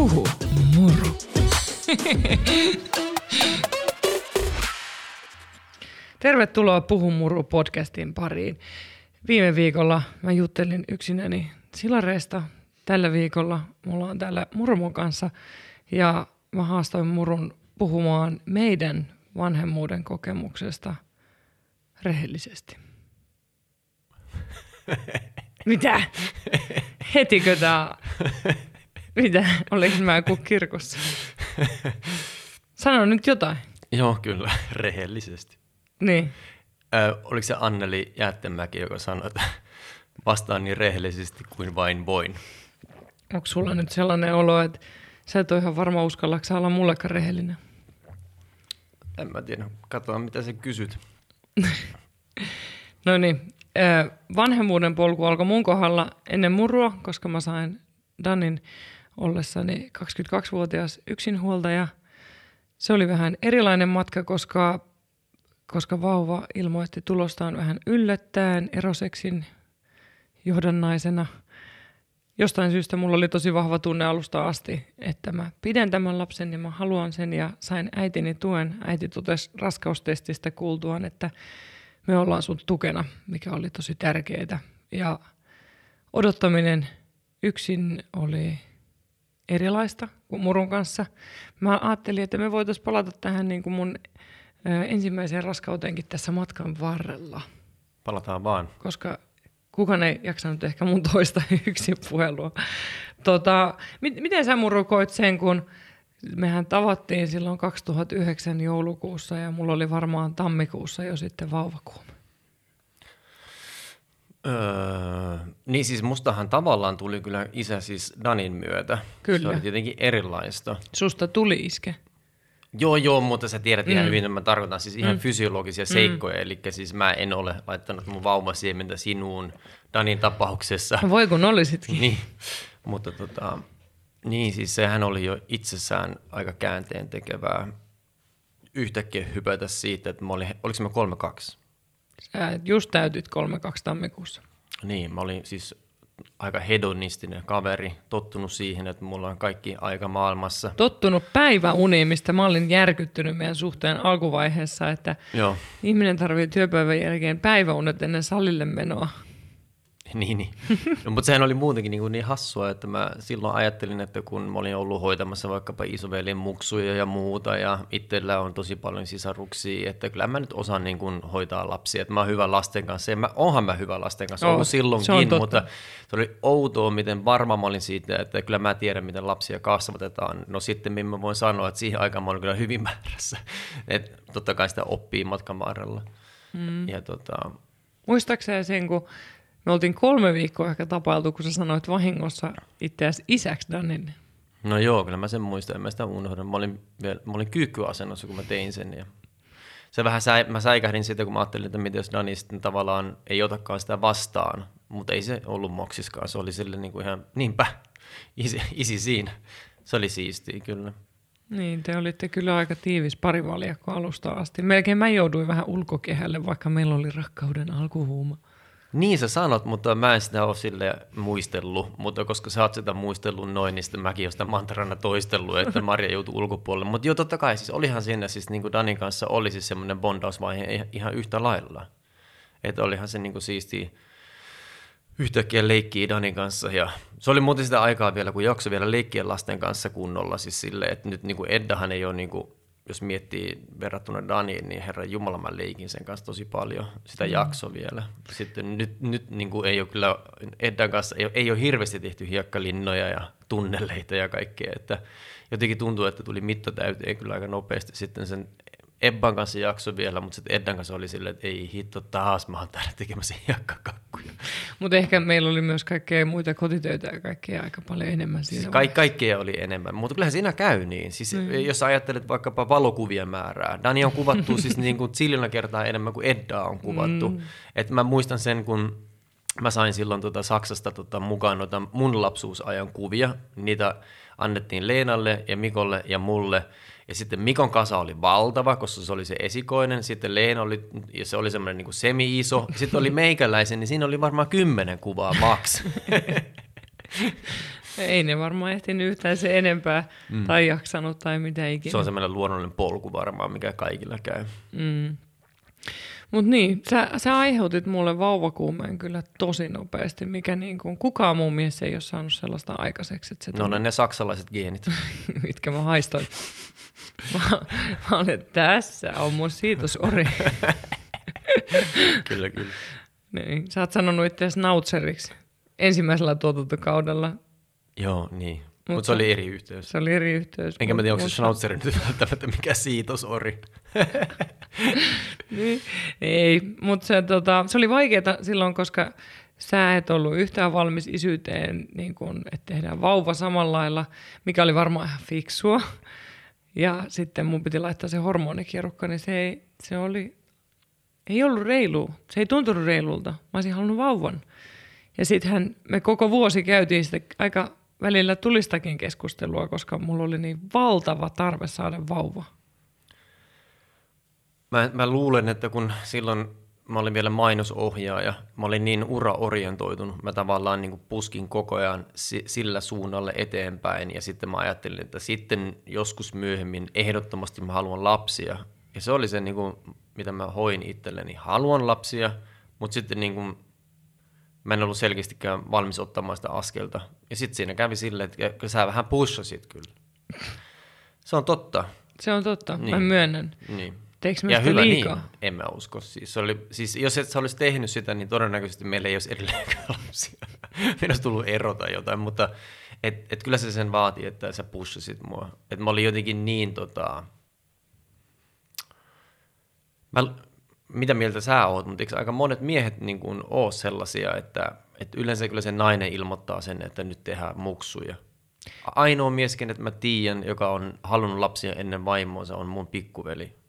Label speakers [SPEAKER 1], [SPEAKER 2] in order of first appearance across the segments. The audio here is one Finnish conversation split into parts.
[SPEAKER 1] Puhu muru. Tervetuloa Puhu muru podcastin pariin. Viime viikolla mä juttelin yksinäni Silareista. Tällä viikolla mulla on täällä Murmon kanssa ja mä haastoin Murun puhumaan meidän vanhemmuuden kokemuksesta rehellisesti. Mitä? Hetikö tää? Mitä? Oliko mä joku kirkossa? Sano nyt jotain.
[SPEAKER 2] Joo, kyllä, rehellisesti.
[SPEAKER 1] Niin.
[SPEAKER 2] Ö, oliko se Anneli Jättemäki, joka sanoi, että vastaan niin rehellisesti kuin vain voin?
[SPEAKER 1] Onko sulla nyt sellainen olo, että sä et ole ihan varma uskallatko olla mullekaan rehellinen?
[SPEAKER 2] En mä tiedä. Katsotaan, mitä sä kysyt.
[SPEAKER 1] No niin, vanhemmuuden polku alkoi mun kohdalla ennen murua, koska mä sain Danin ollessani 22-vuotias yksinhuoltaja. Se oli vähän erilainen matka, koska, koska vauva ilmoitti tulostaan vähän yllättäen eroseksin johdannaisena. Jostain syystä mulla oli tosi vahva tunne alusta asti, että mä pidän tämän lapsen ja mä haluan sen ja sain äitini tuen. Äiti totesi raskaustestistä kuultuaan, että me ollaan sun tukena, mikä oli tosi tärkeää. Ja odottaminen yksin oli erilaista kuin murun kanssa. Mä ajattelin, että me voitaisiin palata tähän niin kuin mun ensimmäiseen raskauteenkin tässä matkan varrella,
[SPEAKER 2] Palataan vaan.
[SPEAKER 1] koska kukaan ei jaksanut ehkä mun toista yksin puhelua. Tota, mit, miten sä muru koit sen, kun mehän tavattiin silloin 2009 joulukuussa ja mulla oli varmaan tammikuussa jo sitten vauvakuume.
[SPEAKER 2] Öö, niin siis mustahan tavallaan tuli kyllä isä siis Danin myötä.
[SPEAKER 1] Kyllä.
[SPEAKER 2] Se oli tietenkin erilaista.
[SPEAKER 1] Susta tuli iske.
[SPEAKER 2] Joo, joo, mutta sä tiedät ihan hyvin, että mä tarkoitan siis ihan fysiologisia seikkoja. Eli siis mä en ole laittanut mun vauvasiementä sinuun Danin tapauksessa.
[SPEAKER 1] Voi kun olisitkin.
[SPEAKER 2] niin, mutta tota, niin siis sehän oli jo itsessään aika käänteen tekevää yhtäkkiä hypätä siitä, että mä olin, oliko mä 3-2?
[SPEAKER 1] Sä just täytyt 32 tammikuussa.
[SPEAKER 2] Niin, mä olin siis aika hedonistinen kaveri, tottunut siihen, että mulla on kaikki aika maailmassa.
[SPEAKER 1] Tottunut päiväuniin, mistä mä olin järkyttynyt meidän suhteen alkuvaiheessa, että
[SPEAKER 2] Joo,
[SPEAKER 1] ihminen tarvitsee työpäivän jälkeen päiväunet ennen salille menoa.
[SPEAKER 2] niin, niin. No, mutta sehän oli muutenkin niin, kuin niin hassua, että mä silloin ajattelin, että kun mä olin ollut hoitamassa vaikkapa isoveljen muksuja ja muuta, ja itsellä on tosi paljon sisaruksia, että kyllä mä nyt osaan niin kuin hoitaa lapsia, että mä oon hyvä lasten kanssa, ja mä, onhan mä hyvä lasten kanssa,
[SPEAKER 1] Oo,
[SPEAKER 2] ollut
[SPEAKER 1] se
[SPEAKER 2] silloinkin,
[SPEAKER 1] totta.
[SPEAKER 2] mutta se oli outoa, miten varma mä olin siitä, että kyllä mä tiedän, miten lapsia kasvatetaan. No sitten mä voin sanoa, että siihen aikaan mä olin kyllä hyvin määrässä, että totta kai sitä oppii matkan varrella. Mm. Ja tota,
[SPEAKER 1] Muistaakseni sen, kun me oltiin kolme viikkoa ehkä tapailtu, kun sä sanoit vahingossa itseäsi isäksi Danin.
[SPEAKER 2] No joo, kyllä mä sen muistan, en mä sitä unohda. Mä olin, vielä, mä olin kyykkyasennossa, kun mä tein sen. Ja se vähän säi, mä säikähdin sitä, kun mä ajattelin, että miten jos Dani sitten tavallaan ei otakaan sitä vastaan. Mutta ei se ollut moksiskaan, se oli sille niin kuin ihan, niinpä, isi, isi siinä. Se oli siistiä kyllä.
[SPEAKER 1] Niin, te olitte kyllä aika tiivis parivaljakko alusta asti. Melkein mä jouduin vähän ulkokehälle, vaikka meillä oli rakkauden alkuhuuma.
[SPEAKER 2] Niin sä sanot, mutta mä en sitä ole sille muistellut, mutta koska sä oot sitä muistellut noin, niin sitten mäkin olen sitä mantrana toistellut, että Maria joutui ulkopuolelle. Mutta joo, totta kai, siis olihan siinä siis niin kuin Danin kanssa oli siis semmoinen bondausvaihe ihan yhtä lailla. Että olihan se niin kuin siistiä yhtäkkiä leikkiä Danin kanssa. Ja se oli muuten sitä aikaa vielä, kun jakso vielä leikkiä lasten kanssa kunnolla. Siis silleen, että nyt niin kuin Eddahan ei ole, niin kuin, jos miettii verrattuna Daniin, niin herra Jumala mä leikin sen kanssa tosi paljon. Sitä mm. jakso vielä. Sitten nyt, nyt niin kuin ei ole kyllä Eddan kanssa, ei ei ole hirveästi tehty hiekkalinnoja ja tunneleita ja kaikkea. Että jotenkin tuntuu, että tuli mitta täyteen kyllä aika nopeasti sitten sen Ebban kanssa jakso vielä, mutta sitten Eddan kanssa oli silleen, että ei hitto taas, mä oon täällä tekemässä hiekkakakkuja.
[SPEAKER 1] Mutta ehkä meillä oli myös kaikkea muita kotitöitä ja kaikkea aika paljon enemmän siinä.
[SPEAKER 2] Siis ka- kaikkea oli enemmän, mutta kyllähän siinä käy niin. Siis mm. Jos sä ajattelet vaikkapa valokuvien määrää, Dani on kuvattu siis niin kuin ziljoona kertaa enemmän kuin Edda on kuvattu. Mm. Et mä muistan sen, kun mä sain silloin tota Saksasta tota mukaan noita mun lapsuusajan kuvia. Niitä annettiin Leenalle ja Mikolle ja mulle. Ja sitten Mikon kasa oli valtava, koska se oli se esikoinen. Sitten Leena oli, ja se oli semmoinen niin semi-iso. Sitten oli meikäläisen, niin siinä oli varmaan kymmenen kuvaa max.
[SPEAKER 1] Ei ne varmaan ehtinyt yhtään se enempää mm. tai jaksanut tai mitä ikinä.
[SPEAKER 2] Se on semmoinen luonnollinen polku varmaan, mikä kaikilla käy.
[SPEAKER 1] Mm. Mutta niin, sä, sä aiheutit mulle vauvakuumeen kyllä tosi nopeasti, mikä niin kuin, kukaan mun mies ei ole saanut sellaista aikaiseksi. Että se
[SPEAKER 2] no ne ne saksalaiset geenit.
[SPEAKER 1] Mitkä mä haistoin. Mä, mä olen, tässä on mun siitusori.
[SPEAKER 2] kyllä, kyllä.
[SPEAKER 1] Niin, sä oot sanonut itse nautseriksi ensimmäisellä tuotantokaudella.
[SPEAKER 2] Joo, niin. Mutta Mut se oli eri yhteys.
[SPEAKER 1] Se oli eri yhteys.
[SPEAKER 2] Enkä mä tiedä, onko se Schnauzer nyt välttämättä mikä siitosori.
[SPEAKER 1] niin, ei, mutta se, tota, se oli vaikeaa silloin, koska sä et ollut yhtään valmis isyyteen, niin kun, että tehdään vauva samalla lailla, mikä oli varmaan ihan fiksua. Ja sitten mun piti laittaa se hormonikierukka, niin se, ei, se oli, ei ollut reilu. Se ei tuntunut reilulta. Mä olisin halunnut vauvan. Ja sittenhän me koko vuosi käytiin sitä aika välillä tulistakin keskustelua, koska mulla oli niin valtava tarve saada vauva.
[SPEAKER 2] Mä, mä luulen, että kun silloin mä olin vielä mainosohjaaja, mä olin niin uraorientoitunut, mä tavallaan niin kuin puskin koko ajan sillä suunnalle eteenpäin ja sitten mä ajattelin, että sitten joskus myöhemmin ehdottomasti mä haluan lapsia. Ja se oli se, niin kuin, mitä mä hoin itselleni, haluan lapsia, mutta sitten niin kuin, mä en ollut selkeästikään valmis ottamaan sitä askelta. Ja sitten siinä kävi silleen, että sä vähän pushasit kyllä. Se on totta.
[SPEAKER 1] Se on totta, niin. mä myönnän.
[SPEAKER 2] Niin.
[SPEAKER 1] Teekö ja hyvä liikaa? niin,
[SPEAKER 2] en mä usko. Siis, oli, siis jos et sä olisi tehnyt sitä, niin todennäköisesti meillä ei olisi edelleenkään lapsia. Meillä olisi tullut ero tai jotain, mutta et, et kyllä se sen vaati, että sä pushasit mua. Että mä olin jotenkin niin tota... Mä, mitä mieltä sä oot, mutta eikö aika monet miehet niin kuin ole sellaisia, että, että yleensä kyllä se nainen ilmoittaa sen, että nyt tehdään muksuja. Ainoa mies, kenet mä tiedän, joka on halunnut lapsia ennen vaimoansa, on mun pikkuveli.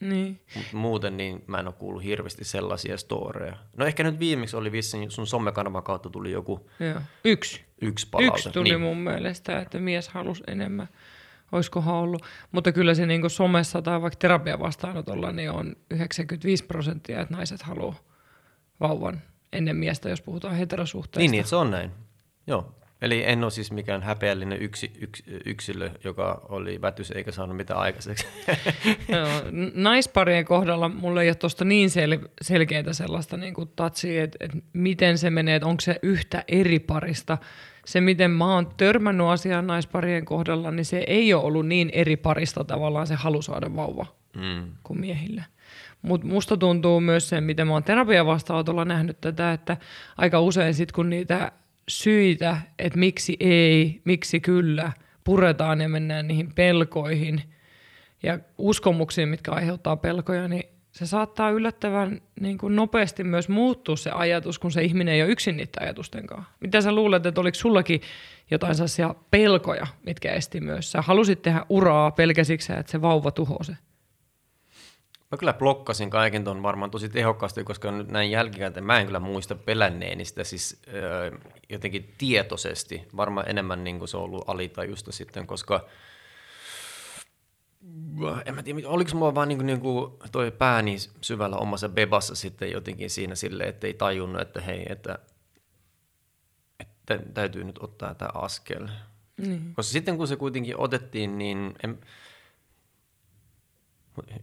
[SPEAKER 1] Niin.
[SPEAKER 2] Mut muuten niin mä en ole kuullut hirveästi sellaisia storeja. No ehkä nyt viimeksi oli vissiin, sun somekanavan kautta tuli joku...
[SPEAKER 1] Joo. Yksi.
[SPEAKER 2] Yksi palaute.
[SPEAKER 1] Yksi tuli niin. mun mielestä, että mies halusi enemmän. Olisikohan ollut. Mutta kyllä se niin somessa tai vaikka terapian vastaanotolla niin on 95 prosenttia, että naiset haluaa vauvan ennen miestä, jos puhutaan heterosuhteista.
[SPEAKER 2] Niin, niin se on näin. Joo, Eli en ole siis mikään häpeällinen yksi, yks, yksilö, joka oli vätys eikä saanut mitään aikaiseksi.
[SPEAKER 1] Naisparien kohdalla mulla ei ole tuosta niin sel- selkeää sellaista niin kuin tatsia, että, että miten se menee, että onko se yhtä eri parista. Se, miten mä oon törmännyt asiaan naisparien kohdalla, niin se ei ole ollut niin eri parista tavallaan se halu saada vauva mm. kuin miehille. Mutta musta tuntuu myös se, miten mä oon terapian vastaanotolla nähnyt tätä, että aika usein sit kun niitä syitä, että miksi ei, miksi kyllä, puretaan ja mennään niihin pelkoihin ja uskomuksiin, mitkä aiheuttaa pelkoja, niin se saattaa yllättävän niin kuin nopeasti myös muuttua se ajatus, kun se ihminen ei ole yksin niiden ajatusten kanssa. Mitä sä luulet, että oliko sullakin jotain sellaisia pelkoja, mitkä esti myös? Sä halusit tehdä uraa pelkäsiksi, että se vauva tuhoaa se.
[SPEAKER 2] Mä kyllä blokkasin kaiken ton varmaan tosi tehokkaasti, koska nyt näin jälkikäteen mä en kyllä muista pelänneeni sitä siis öö, jotenkin tietoisesti. Varmaan enemmän niin kuin se on ollut alitajusta sitten, koska en mä tiedä, oliko mulla vaan niin niin kuin toi pääni syvällä omassa bebassa sitten jotenkin siinä sille, että ei tajunnut, että hei, että, että täytyy nyt ottaa tämä askel. Mm. Koska sitten kun se kuitenkin otettiin, niin en,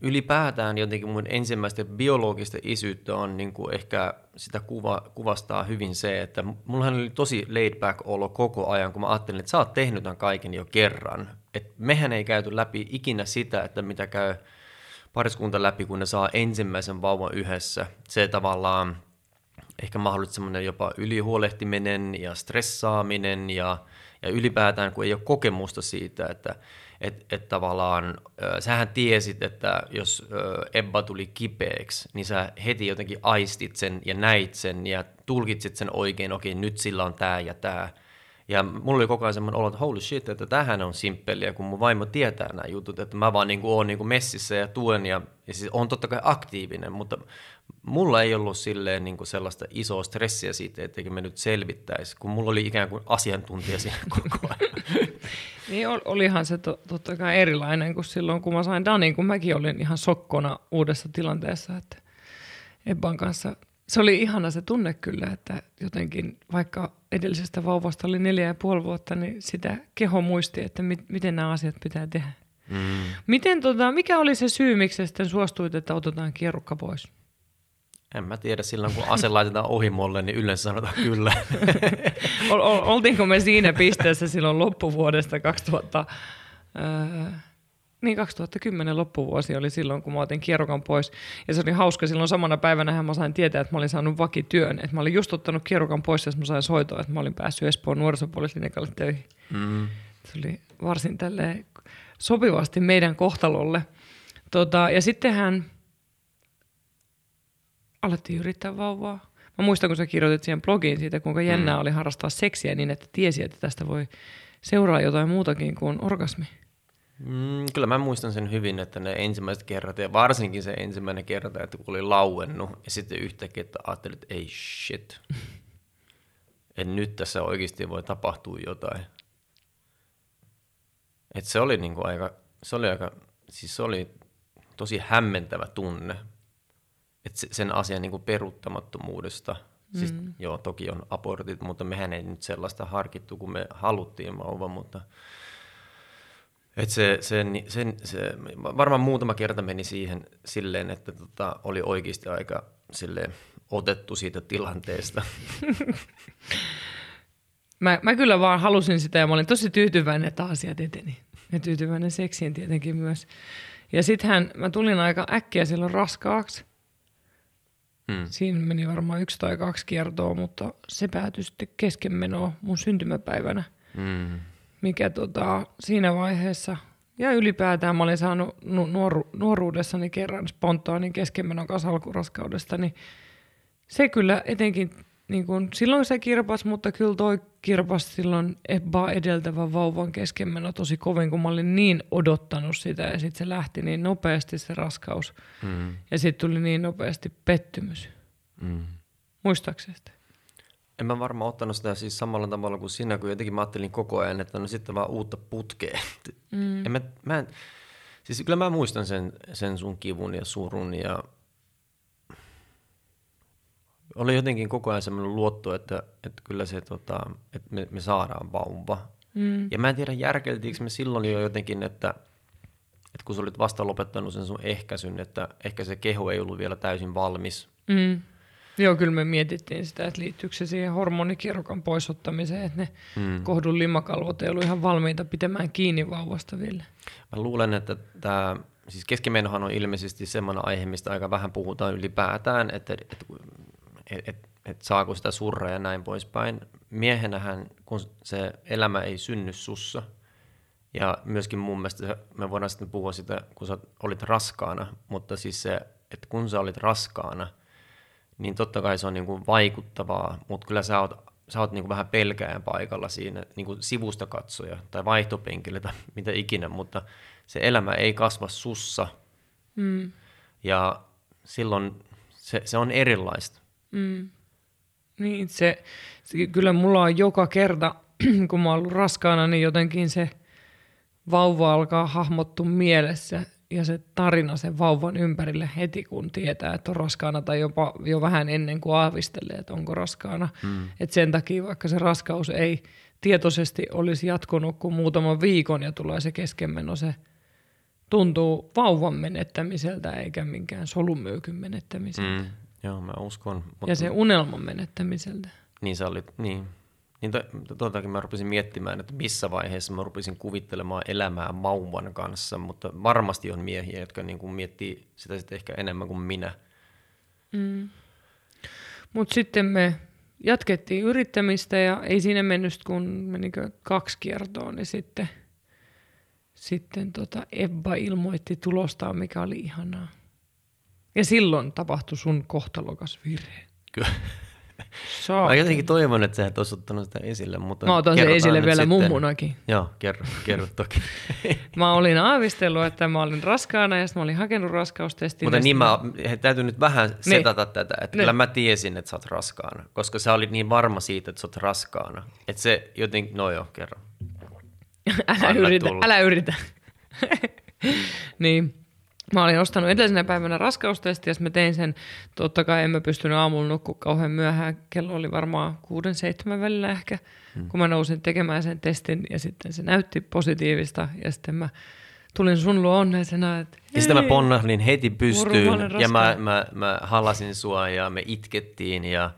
[SPEAKER 2] ylipäätään jotenkin mun ensimmäistä biologista isyyttä on niin kuin ehkä sitä kuva, kuvastaa hyvin se, että mullahan oli tosi laid back olo koko ajan, kun mä ajattelin, että sä oot tehnyt tämän kaiken jo kerran. Et mehän ei käyty läpi ikinä sitä, että mitä käy pariskunta läpi, kun ne saa ensimmäisen vauvan yhdessä. Se tavallaan ehkä mahdollisesti semmoinen jopa ylihuolehtiminen ja stressaaminen ja, ja ylipäätään, kun ei ole kokemusta siitä, että että et tavallaan sähän tiesit, että jos Ebba tuli kipeäksi, niin sä heti jotenkin aistit sen ja näit sen ja tulkitsit sen oikein, okei nyt sillä on tämä ja tämä. Ja mulla oli koko ajan semmoinen olo, että holy shit, että tähän on simppeliä, kun mun vaimo tietää nämä jutut, että mä vaan niin kuin oon niin kuin messissä ja tuen ja, ja siis on totta kai aktiivinen, mutta mulla ei ollut silleen niin kuin sellaista isoa stressiä siitä, etteikö me nyt selvittäisi, kun mulla oli ikään kuin asiantuntija siinä koko ajan.
[SPEAKER 1] niin olihan se to, totta kai erilainen kuin silloin, kun mä sain Danin, kun mäkin olin ihan sokkona uudessa tilanteessa, että Ebban kanssa se oli ihana se tunne kyllä, että jotenkin vaikka edellisestä vauvasta oli neljä ja puoli vuotta, niin sitä keho muisti, että mi- miten nämä asiat pitää tehdä.
[SPEAKER 2] Mm.
[SPEAKER 1] Miten, tota, mikä oli se syy, miksi sitten suostuit, että otetaan kierrukka pois?
[SPEAKER 2] En mä tiedä, silloin kun ase laitetaan ohimolle, niin yleensä sanotaan kyllä.
[SPEAKER 1] Ol, ol, oltiinko me siinä pisteessä silloin loppuvuodesta 2000, ää, niin 2010 loppuvuosi oli silloin, kun mä otin kierrokan pois. Ja se oli hauska, silloin samana päivänä mä sain tietää, että mä olin saanut vakityön. Että mä olin just ottanut kierrokan pois, ja mä sain soitoa, että mä olin päässyt Espoon nuorisopoliklinikalle töihin.
[SPEAKER 2] Mm.
[SPEAKER 1] Se oli varsin tälleen sopivasti meidän kohtalolle. Tota, ja sittenhän alettiin yrittää vauvaa. Mä muistan, kun sä kirjoitit siihen blogiin siitä, kuinka jännää mm. oli harrastaa seksiä niin, että tiesi, että tästä voi seuraa jotain muutakin kuin orgasmi.
[SPEAKER 2] Mm, kyllä mä muistan sen hyvin, että ne ensimmäiset kerrat, ja varsinkin se ensimmäinen kerta, että kun oli lauennut, ja sitten yhtäkkiä, että ajattelin, että ei shit. että nyt tässä oikeasti voi tapahtua jotain. Et se oli niinku aika, se oli aika, siis se oli tosi hämmentävä tunne, että sen asian niinku peruuttamattomuudesta. Mm. Siis joo, toki on abortit, mutta mehän ei nyt sellaista harkittu, kun me haluttiin vauva, mutta et se, se, se, se, varmaan muutama kerta meni siihen silleen, että tota, oli oikeasti aika silleen, otettu siitä tilanteesta.
[SPEAKER 1] mä, mä kyllä vaan halusin sitä ja mä olin tosi tyytyväinen, että asiat eteni. Ja tyytyväinen seksiin tietenkin myös. Ja sittenhän mä tulin aika äkkiä silloin raskaaksi. Hmm. Siinä meni varmaan yksi tai kaksi kiertoa, mutta se päätyi sitten keskenmenoa mun syntymäpäivänä. Hmm mikä tota, siinä vaiheessa, ja ylipäätään mä olin saanut nuoru, nuoruudessani kerran spontaanin keskenmenon kasalkuraskaudesta, niin se kyllä etenkin, niin kun, silloin se kirpas, mutta kyllä toi kirpas silloin Ebba edeltävä vauvan keskenmeno tosi kovin, kun mä olin niin odottanut sitä, ja sitten se lähti niin nopeasti se raskaus, mm. ja sitten tuli niin nopeasti pettymys. Mm. Muistaakseni sitä?
[SPEAKER 2] En mä varmaan ottanut sitä siis samalla tavalla kuin sinä, kun jotenkin mä ajattelin koko ajan, että no sitten vaan uutta putkea. Mm. En mä, mä en, siis kyllä mä muistan sen, sen sun kivun ja surun ja oli jotenkin koko ajan semmoinen luotto, että, että kyllä se, tota, että me, me saadaan vauva. Mm. Ja mä en tiedä, järkeltiinkö me silloin jo jotenkin, että, että kun sä olit vasta lopettanut sen sun ehkäisyn, että ehkä se keho ei ollut vielä täysin valmis.
[SPEAKER 1] Mm Joo, kyllä me mietittiin sitä, että liittyykö se siihen hormonikierrokan poisottamiseen, että ne mm. kohdun limakalvot ei ollut ihan valmiita pitämään kiinni vauvasta vielä.
[SPEAKER 2] Mä luulen, että tämä, siis keskimenohan on ilmeisesti semmoinen aihe, mistä aika vähän puhutaan ylipäätään, että, että, että, että, että saako sitä surra ja näin poispäin. Miehenähän, kun se elämä ei synny sussa, ja myöskin mun mielestä me voidaan sitten puhua sitä, kun sä olit raskaana, mutta siis se, että kun sä olit raskaana – niin totta kai se on niin kuin vaikuttavaa, mutta kyllä sä oot, sä oot niin kuin vähän pelkään paikalla siinä niin kuin sivusta katsoja tai vaihtopenkillä tai mitä ikinä, mutta se elämä ei kasva sussa. Mm. Ja silloin se, se on erilaista.
[SPEAKER 1] Mm. Niin, se, se, kyllä mulla on joka kerta, kun mä oon ollut raskaana, niin jotenkin se vauva alkaa hahmottua mielessä ja se tarina sen vauvan ympärille heti, kun tietää, että on raskaana tai jopa jo vähän ennen kuin aavistelee, että onko raskaana. Mm. Et sen takia, vaikka se raskaus ei tietoisesti olisi jatkunut kuin muutaman viikon ja tulee se keskenmeno, se tuntuu vauvan menettämiseltä eikä minkään solumyykyn menettämiseltä. Mm.
[SPEAKER 2] Joo, mä uskon.
[SPEAKER 1] Mutta... Ja se unelman menettämiseltä.
[SPEAKER 2] Niin sä olit, niin, niin to, totakin mä rupesin miettimään, että missä vaiheessa mä rupesin kuvittelemaan elämää vauvan kanssa, mutta varmasti on miehiä, jotka niin kuin miettii sitä sitten ehkä enemmän kuin minä.
[SPEAKER 1] Mm. Mutta sitten me jatkettiin yrittämistä ja ei siinä mennyt kun menikö kaksi kiertoa, niin sitten, sitten tota Ebba ilmoitti tulostaan, mikä oli ihanaa. Ja silloin tapahtui sun kohtalokas virhe.
[SPEAKER 2] Kyllä. Mä jotenkin toivon, että sä et olisi ottanut sitä esille. Mutta
[SPEAKER 1] Mä otan sen esille vielä sitten. mummunakin.
[SPEAKER 2] Joo, kerro, kerro toki.
[SPEAKER 1] mä olin aavistellut, että mä olin raskaana ja sitten mä olin hakenut raskaustestin.
[SPEAKER 2] Mutta niin mä, täytyy nyt vähän niin. setata niin. tätä, että niin. kyllä mä tiesin, että sä oot raskaana, koska sä olit niin varma siitä, että sä oot raskaana. Että se jotenkin, no joo, kerro.
[SPEAKER 1] älä, yritä, älä yritä. niin. Mä olin ostanut edellisenä päivänä raskaustesti ja mä tein sen. Totta kai en mä pystynyt aamulla nukkua kauhean myöhään. Kello oli varmaan kuuden, seitsemän välillä ehkä, hmm. kun mä nousin tekemään sen testin ja sitten se näytti positiivista ja sitten mä tulin sun luo onnellisena, että
[SPEAKER 2] Ja sitten mä ponnahdin heti pystyyn ja mä, mä, mä halasin sua ja me itkettiin ja,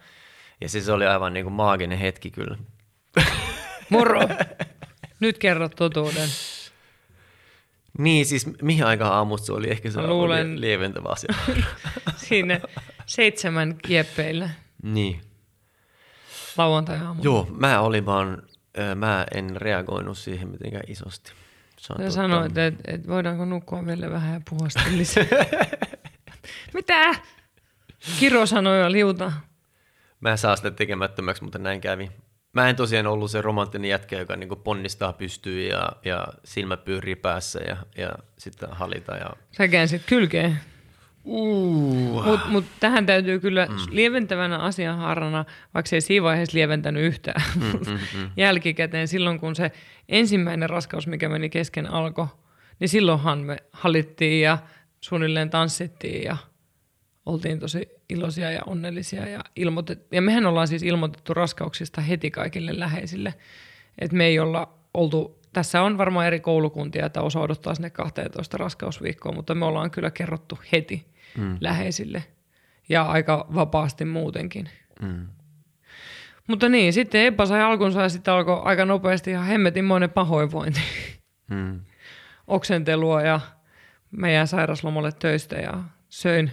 [SPEAKER 2] ja siis oli aivan niin kuin maaginen hetki kyllä.
[SPEAKER 1] Moro! Nyt kerrot totuuden.
[SPEAKER 2] Niin, siis mihin aikaan aamusta se oli? Ehkä se luulen, oli lieventävä asia.
[SPEAKER 1] Siinä seitsemän kieppeillä.
[SPEAKER 2] Niin.
[SPEAKER 1] Lauantai aamu.
[SPEAKER 2] Joo, mä olin vaan, mä en reagoinut siihen mitenkään isosti.
[SPEAKER 1] Sä sanoit, että et voidaanko nukkua vielä vähän ja puhua lisää. Mitä? Kiro sanoi liuta.
[SPEAKER 2] Mä saa sitä tekemättömäksi, mutta näin kävi. Mä en tosiaan ollut se romanttinen jätkä, joka niin ponnistaa pystyy ja, ja silmä pyörii päässä ja, ja sitten halita. Ja...
[SPEAKER 1] Sä käänsit kylkeen. Uh. Mutta mut tähän täytyy kyllä mm. lieventävänä asianhaarana, vaikka se ei siinä vaiheessa lieventänyt yhtään, mm, mm, mm. jälkikäteen silloin, kun se ensimmäinen raskaus, mikä meni kesken alkoi, niin silloinhan me hallittiin ja suunnilleen tanssittiin ja oltiin tosi iloisia ja onnellisia. Ja, ilmoitet- ja mehän ollaan siis ilmoitettu raskauksista heti kaikille läheisille. Että me ei olla oltu, tässä on varmaan eri koulukuntia, että osa odottaa sinne 12 raskausviikkoa, mutta me ollaan kyllä kerrottu heti mm. läheisille. Ja aika vapaasti muutenkin. Mm. Mutta niin, sitten Ebba sai alkunsa ja sitten alkoi aika nopeasti ihan hemmetinmoinen pahoinvointi. Mm. Oksentelua ja meidän sairaslomalle töistä ja söin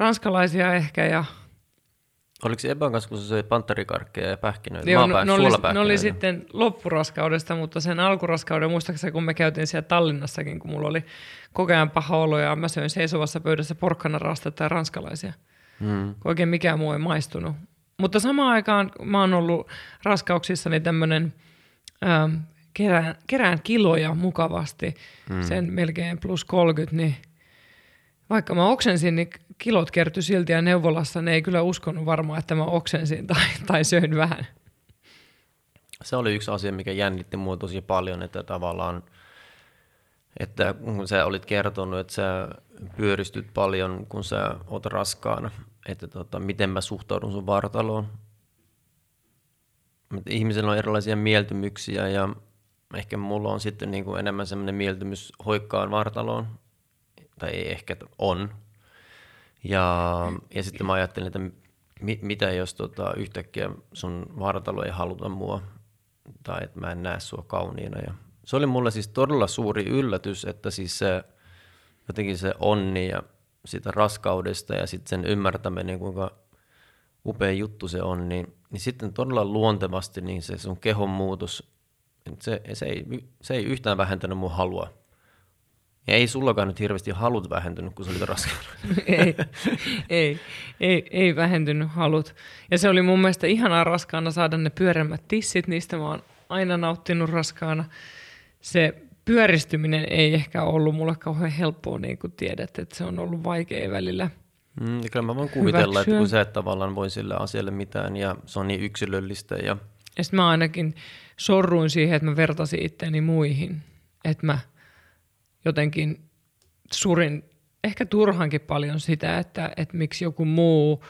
[SPEAKER 1] ranskalaisia ehkä ja
[SPEAKER 2] Oliko se Eban kanssa, kun se söi panterikarkkeja ja pähkinöitä?
[SPEAKER 1] Joo, no, ne, oli, ne oli sitten loppuraskaudesta, mutta sen alkuraskauden, muistaakseni kun me käytiin siellä Tallinnassakin, kun mulla oli koko ajan paha olo ja mä söin seisovassa pöydässä porkkanarastetta ja ranskalaisia. Hmm. Oikein mikään muu ei maistunut. Mutta samaan aikaan mä oon ollut raskauksissani tämmöinen ähm, kerään, kerään kiloja mukavasti, hmm. sen melkein plus 30, niin vaikka mä oksensin, niin kilot kertyi silti ja neuvolassa ne ei kyllä uskonut varmaan, että mä oksensin tai, tai söin vähän.
[SPEAKER 2] Se oli yksi asia, mikä jännitti mua tosi paljon, että tavallaan, että kun sä olit kertonut, että sä pyöristyt paljon, kun sä oot raskaana, että tota, miten mä suhtaudun sun vartaloon. Ihmisellä on erilaisia mieltymyksiä ja ehkä mulla on sitten niin kuin enemmän semmoinen mieltymys hoikkaan vartaloon, tai ei ehkä on. Ja, ja sitten mä ajattelin, että mi, mitä jos tota, yhtäkkiä sun vartalo ei haluta mua, tai että mä en näe sua kauniina. Ja se oli mulle siis todella suuri yllätys, että siis se, jotenkin se onni ja sitä raskaudesta ja sitten sen ymmärtäminen, kuinka upea juttu se on, niin, niin sitten todella luontevasti niin se sun kehon muutos, se, se, ei, se ei yhtään vähentänyt mun halua ja ei sullakaan nyt hirveästi halut vähentynyt, kun se oli raskaana.
[SPEAKER 1] ei, ei, ei, ei vähentynyt halut. Ja se oli mun mielestä ihanaa raskaana saada ne pyöremmät tissit, niistä mä oon aina nauttinut raskaana. Se pyöristyminen ei ehkä ollut mulle kauhean helppoa, niin kuin tiedät, että se on ollut vaikea välillä.
[SPEAKER 2] Mm, kyllä mä voin kuvitella, hyväksyä. että kun sä et tavallaan voi sille asialle mitään ja se on niin yksilöllistä. Ja,
[SPEAKER 1] ja sitten mä ainakin sorruin siihen, että mä vertasin itteeni muihin. Että mä jotenkin surin ehkä turhankin paljon sitä, että, että miksi joku muu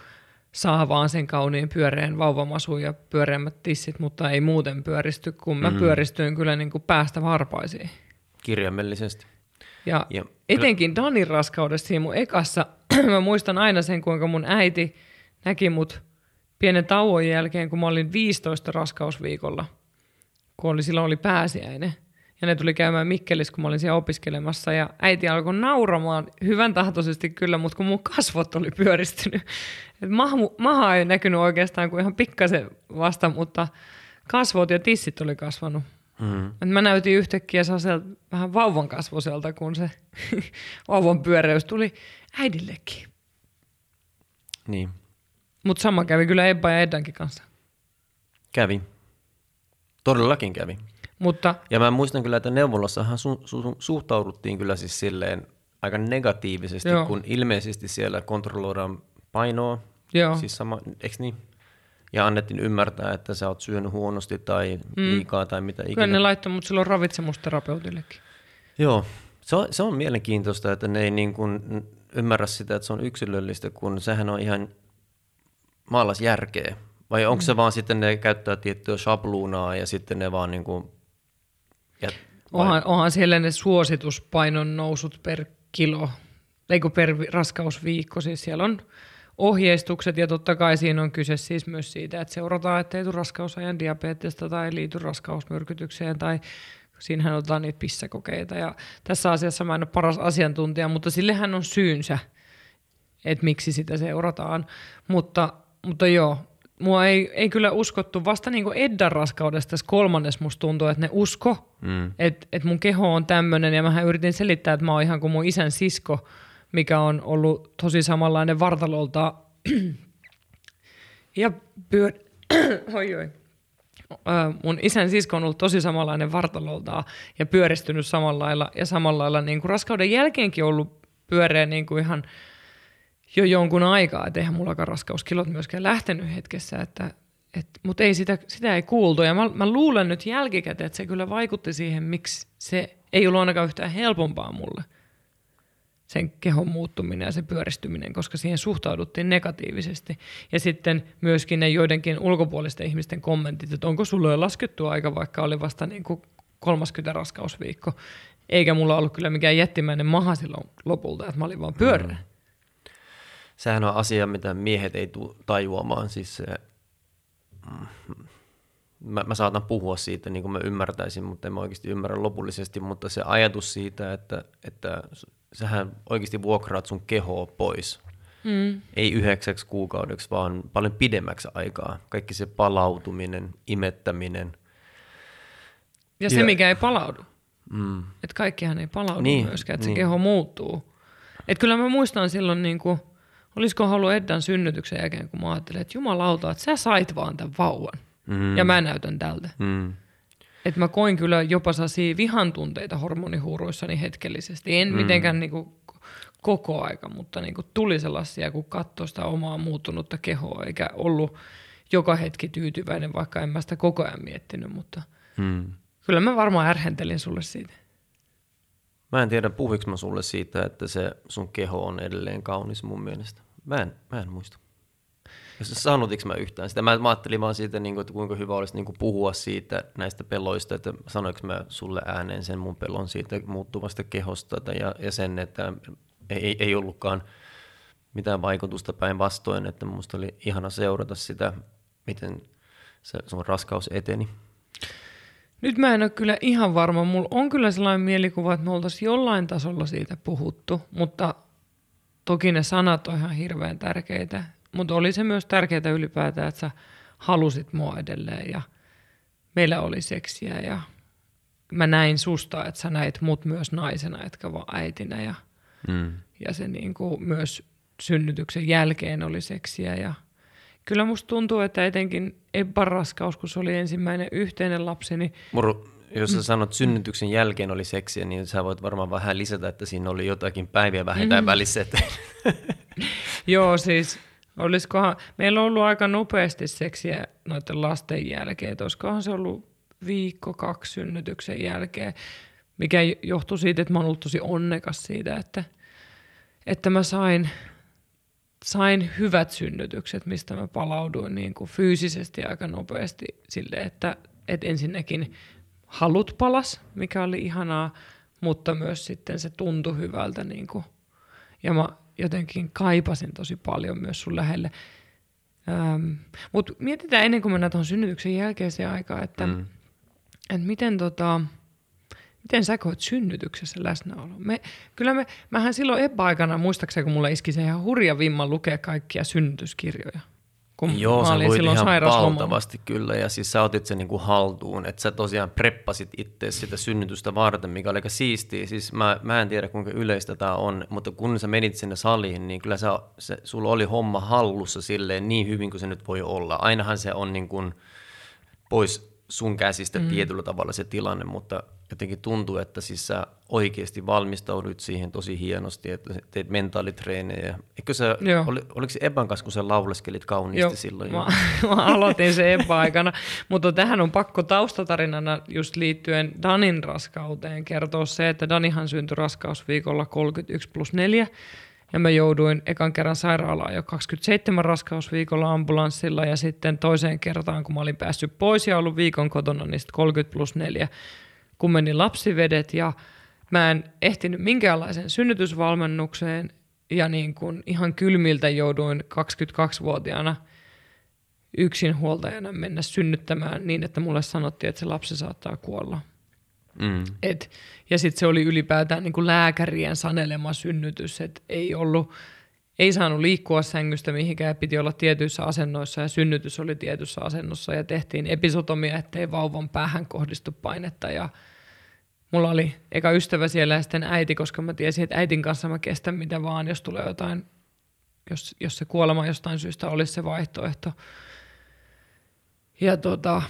[SPEAKER 1] saa vaan sen kauniin pyöreän vauvamasun ja pyöreämmät tissit, mutta ei muuten pyöristy, kun mä mm. pyöristyin kyllä niin kuin päästä varpaisiin.
[SPEAKER 2] Kirjaimellisesti.
[SPEAKER 1] Ja, ja etenkin Danin raskaudessa siinä mun ekassa, mä muistan aina sen, kuinka mun äiti näki mut pienen tauon jälkeen, kun mä olin 15 raskausviikolla, kun oli, silloin oli pääsiäinen – ja ne tuli käymään Mikkelissä, kun mä olin siellä opiskelemassa. Ja äiti alkoi nauramaan hyvän tahtoisesti kyllä, mutta kun mun kasvot oli pyöristynyt. Et maha, maha ei näkynyt oikeastaan kuin ihan pikkasen vasta, mutta kasvot ja tissit oli kasvanut. Mm. Et mä näytin yhtäkkiä sellaiselta vähän vauvan kasvoselta, kun se vauvan pyöreys tuli äidillekin.
[SPEAKER 2] Niin.
[SPEAKER 1] Mutta sama kävi kyllä Ebba ja Eddankin kanssa.
[SPEAKER 2] Kävi. Todellakin kävi.
[SPEAKER 1] Mutta,
[SPEAKER 2] ja mä muistan kyllä, että neuvolassahan su- su- suhtauduttiin kyllä siis silleen aika negatiivisesti, Joo. kun ilmeisesti siellä kontrolloidaan painoa. Joo. Siis sama, eikö niin? Ja annettiin ymmärtää, että sä oot syönyt huonosti tai mm. liikaa tai mitä ikinä.
[SPEAKER 1] Kyllä ne laittoi mut silloin ravitsemusterapeutillekin.
[SPEAKER 2] Joo, Se on, se on mielenkiintoista, että ne ei niin kuin ymmärrä sitä, että se on yksilöllistä, kun sehän on ihan maalaisjärkeä. Vai onko mm. se vaan sitten ne käyttää tiettyä shabluunaa ja sitten ne vaan niin kuin...
[SPEAKER 1] Ja, onhan, onhan siellä ne suosituspainon nousut per kilo, eikö per raskausviikko, siis siellä on ohjeistukset ja totta kai siinä on kyse siis myös siitä, että seurataan, ettei tule raskausajan diabetesta tai liity raskausmyrkytykseen tai siinähän otetaan niitä pissäkokeita. Ja tässä asiassa mä en ole paras asiantuntija, mutta sillehän on syynsä, että miksi sitä seurataan, mutta, mutta joo, mua ei, ei kyllä uskottu, vasta niin kuin Eddan raskaudesta tässä kolmannes musta tuntuu, että ne usko, mm. että, että mun keho on tämmöinen ja mä yritin selittää, että mä oon ihan kuin mun isän sisko, mikä on ollut tosi samanlainen vartalolta ja pyör... oi, oi. mun isän sisko on ollut tosi samanlainen vartalolta ja pyöristynyt samalla lailla ja samalla lailla niin kuin raskauden jälkeenkin ollut pyöreä niin kuin ihan jo jonkun aikaa, että eihän mullakaan raskauskilot myöskään lähtenyt hetkessä, että, et, mutta ei sitä, sitä ei kuultu. Ja mä, mä luulen nyt jälkikäteen, että se kyllä vaikutti siihen, miksi se ei ollut ainakaan yhtään helpompaa mulle – sen kehon muuttuminen ja se pyöristyminen, koska siihen suhtauduttiin negatiivisesti. Ja sitten myöskin ne joidenkin ulkopuolisten ihmisten kommentit, että onko sulle jo laskettu aika, vaikka oli vasta niin kuin 30 raskausviikko. Eikä mulla ollut kyllä mikään jättimäinen maha silloin lopulta, että mä olin vaan pyörä. Mm.
[SPEAKER 2] Sehän on asia, mitä miehet ei tule tajuamaan. Siis se, mm, mä, mä saatan puhua siitä niin kuin mä ymmärtäisin, mutta en mä oikeasti ymmärrä lopullisesti, mutta se ajatus siitä, että, että sähän oikeasti vuokraat sun kehoa pois. Mm. Ei yhdeksäksi kuukaudeksi, vaan paljon pidemmäksi aikaa. Kaikki se palautuminen, imettäminen.
[SPEAKER 1] Ja, ja se, mikä ei palaudu. Mm. Että kaikkihan ei palaudu niin, myöskään, että niin. se keho muuttuu. Että kyllä mä muistan silloin, niin kuin, olisiko ollut Eddan synnytyksen jälkeen, kun mä ajattelin, että jumalauta, että sä sait vaan tämän vauvan. Mm. Ja mä näytän tältä. Mm. Et mä koin kyllä jopa vihan vihantunteita hormonihuuruissani hetkellisesti. En mm. mitenkään niinku koko aika, mutta niinku tuli sellaisia, kun katsoi sitä omaa muuttunutta kehoa, eikä ollut joka hetki tyytyväinen, vaikka en mä sitä koko ajan miettinyt, mutta mm. kyllä mä varmaan ärhentelin sulle siitä.
[SPEAKER 2] Mä en tiedä, puhuinko mä sulle siitä, että se sun keho on edelleen kaunis mun mielestä. Mä en, mä en muista. Sanotinko mä yhtään sitä? Mä, mä ajattelin vaan siitä, niin kuin, että kuinka hyvä olisi niin kuin puhua siitä näistä peloista, että sanoinko mä sulle ääneen sen mun pelon siitä muuttuvasta kehosta ja, ja sen, että ei, ei ollutkaan mitään vaikutusta päinvastoin, että musta oli ihana seurata sitä, miten se sun raskaus eteni.
[SPEAKER 1] Nyt mä en ole kyllä ihan varma. Mulla on kyllä sellainen mielikuva, että me oltaisiin jollain tasolla siitä puhuttu, mutta toki ne sanat on ihan hirveän tärkeitä. Mutta oli se myös tärkeää ylipäätään, että sä halusit mua edelleen ja meillä oli seksiä ja mä näin susta, että sä näit mut myös naisena, etkä vaan äitinä ja, mm. ja se niin kuin myös synnytyksen jälkeen oli seksiä ja kyllä musta tuntuu, että etenkin Ebban raskaus, kun se oli ensimmäinen yhteinen lapsi, niin
[SPEAKER 2] Muru, jos sä sanot synnytyksen jälkeen oli seksiä, niin sä voit varmaan vähän lisätä, että siinä oli jotakin päiviä vähintään mm. välissä. Että...
[SPEAKER 1] Joo, siis Olisikohan, meillä on ollut aika nopeasti seksiä noiden lasten jälkeen, että olisikohan se ollut viikko, kaksi synnytyksen jälkeen, mikä johtuu siitä, että mä oon ollut tosi onnekas siitä, että, että mä sain, sain hyvät synnytykset, mistä mä palauduin niin kuin fyysisesti aika nopeasti sille, että, että ensinnäkin halut palas, mikä oli ihanaa, mutta myös sitten se tuntui hyvältä. Niin kuin, ja mä jotenkin kaipasin tosi paljon myös sun lähelle. Ähm, Mutta mietitään ennen kuin mennään tuohon synnytyksen jälkeiseen aikaan, että, mm. että miten, tota, miten sä koet synnytyksessä läsnäolo? Me, kyllä me, mähän silloin epäaikana, muistaakseni kun mulle iski se ihan hurja vimma lukea kaikkia synnytyskirjoja
[SPEAKER 2] kun Joo, mä olin silloin ihan valtavasti kyllä, ja siis sä otit sen niin kuin haltuun, että sä tosiaan preppasit itse sitä synnytystä varten, mikä oli aika siistiä. Siis mä, mä en tiedä, kuinka yleistä tämä on, mutta kun sä menit sinne saliin, niin kyllä sä, se, sulla oli homma hallussa silleen niin hyvin kuin se nyt voi olla. Ainahan se on niin kuin pois sun käsistä mm. tietyllä tavalla se tilanne, mutta jotenkin tuntuu, että siis sä oikeasti valmistaudut siihen tosi hienosti, että teet mentaalitreenejä. Eikö sä, oli, oliko se Eban kanssa, kun sä lauleskelit kauniisti Joo, silloin?
[SPEAKER 1] Mä, mä aloitin se Eba-aikana, mutta tähän on pakko taustatarinana just liittyen Danin raskauteen kertoa se, että Danihan syntyi raskausviikolla 31 plus 4, ja mä jouduin ekan kerran sairaalaan jo 27 raskausviikolla ambulanssilla ja sitten toiseen kertaan, kun mä olin päässyt pois ja ollut viikon kotona, niin sitten 30 plus 4, kun meni lapsivedet ja mä en ehtinyt minkäänlaiseen synnytysvalmennukseen ja niin kuin ihan kylmiltä jouduin 22-vuotiaana yksinhuoltajana mennä synnyttämään niin, että mulle sanottiin, että se lapsi saattaa kuolla. Mm. Et, ja sitten se oli ylipäätään niin kuin lääkärien sanelema synnytys, että ei ollut, ei saanut liikkua sängystä mihinkään, piti olla tietyissä asennoissa ja synnytys oli tietyssä asennossa ja tehtiin episotomia, ettei vauvan päähän kohdistu painetta ja mulla oli eka ystävä siellä ja sitten äiti, koska mä tiesin, että äitin kanssa mä kestän mitä vaan, jos tulee jotain, jos, jos se kuolema jostain syystä olisi se vaihtoehto. Ja tota,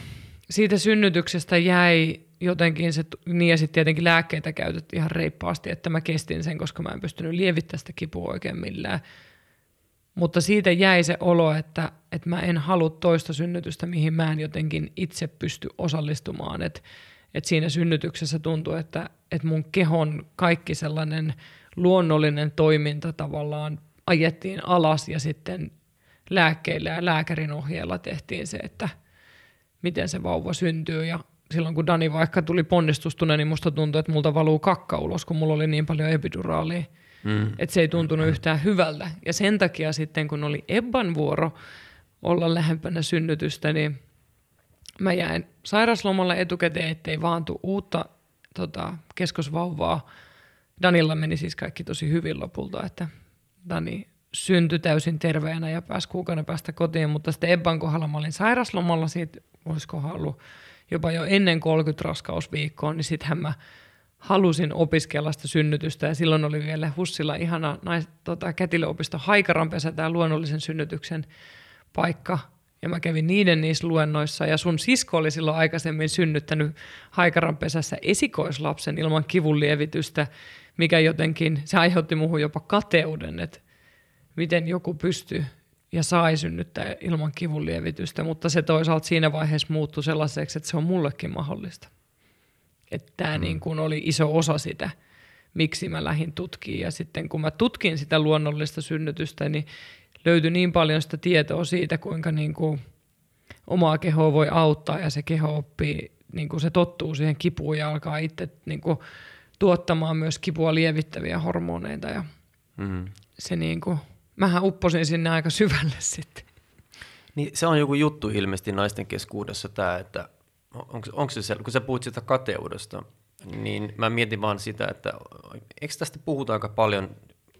[SPEAKER 1] siitä synnytyksestä jäi jotenkin se, niin ja sitten tietenkin lääkkeitä käytettiin ihan reippaasti, että mä kestin sen, koska mä en pystynyt lievittämään sitä kipua oikein millään. Mutta siitä jäi se olo, että, että mä en halua toista synnytystä, mihin mä en jotenkin itse pysty osallistumaan. Että että siinä synnytyksessä tuntui, että, että mun kehon kaikki sellainen luonnollinen toiminta tavallaan ajettiin alas ja sitten lääkkeillä ja lääkärin ohjeella tehtiin se, että miten se vauva syntyy ja silloin kun Dani vaikka tuli ponnistustune, niin musta tuntui, että multa valuu kakka ulos, kun mulla oli niin paljon epiduraalia. Mm. Että se ei tuntunut yhtään hyvältä. Ja sen takia sitten, kun oli Ebban vuoro olla lähempänä synnytystä, niin mä jäin sairaslomalle etukäteen, ettei vaan tuu uutta tota, keskosvauvaa. Danilla meni siis kaikki tosi hyvin lopulta, että Dani syntyi täysin terveenä ja pääsi kuukauden päästä kotiin, mutta sitten Ebban kohdalla mä olin sairaslomalla siitä, olisikohan ollut jopa jo ennen 30 raskausviikkoa, niin sittenhän mä halusin opiskella sitä synnytystä ja silloin oli vielä Hussilla ihana nais, tota, kätilöopisto Haikaranpesä, tämä luonnollisen synnytyksen paikka. Ja mä kävin niiden niissä luennoissa ja sun sisko oli silloin aikaisemmin synnyttänyt Haikaranpesässä esikoislapsen ilman kivun lievitystä, mikä jotenkin, se aiheutti muuhun jopa kateuden, että miten joku pystyy ja sai synnyttää ilman kivun lievitystä, mutta se toisaalta siinä vaiheessa muuttui sellaiseksi, että se on mullekin mahdollista. Että tämä mm. niin kuin oli iso osa sitä, miksi mä lähdin tutkimaan. Ja sitten kun mä tutkin sitä luonnollista synnytystä, niin löytyi niin paljon sitä tietoa siitä, kuinka niin kuin omaa kehoa voi auttaa ja se keho oppii, niin kuin se tottuu siihen kipuun ja alkaa itse niin kuin tuottamaan myös kipua lievittäviä hormoneita ja mm. se niin kuin mähän upposin sinne aika syvälle sitten.
[SPEAKER 2] Niin se on joku juttu ilmeisesti naisten keskuudessa tämä, että onko, onko se, kun sä puhut sitä kateudesta, niin mä mietin vaan sitä, että eikö tästä puhuta aika paljon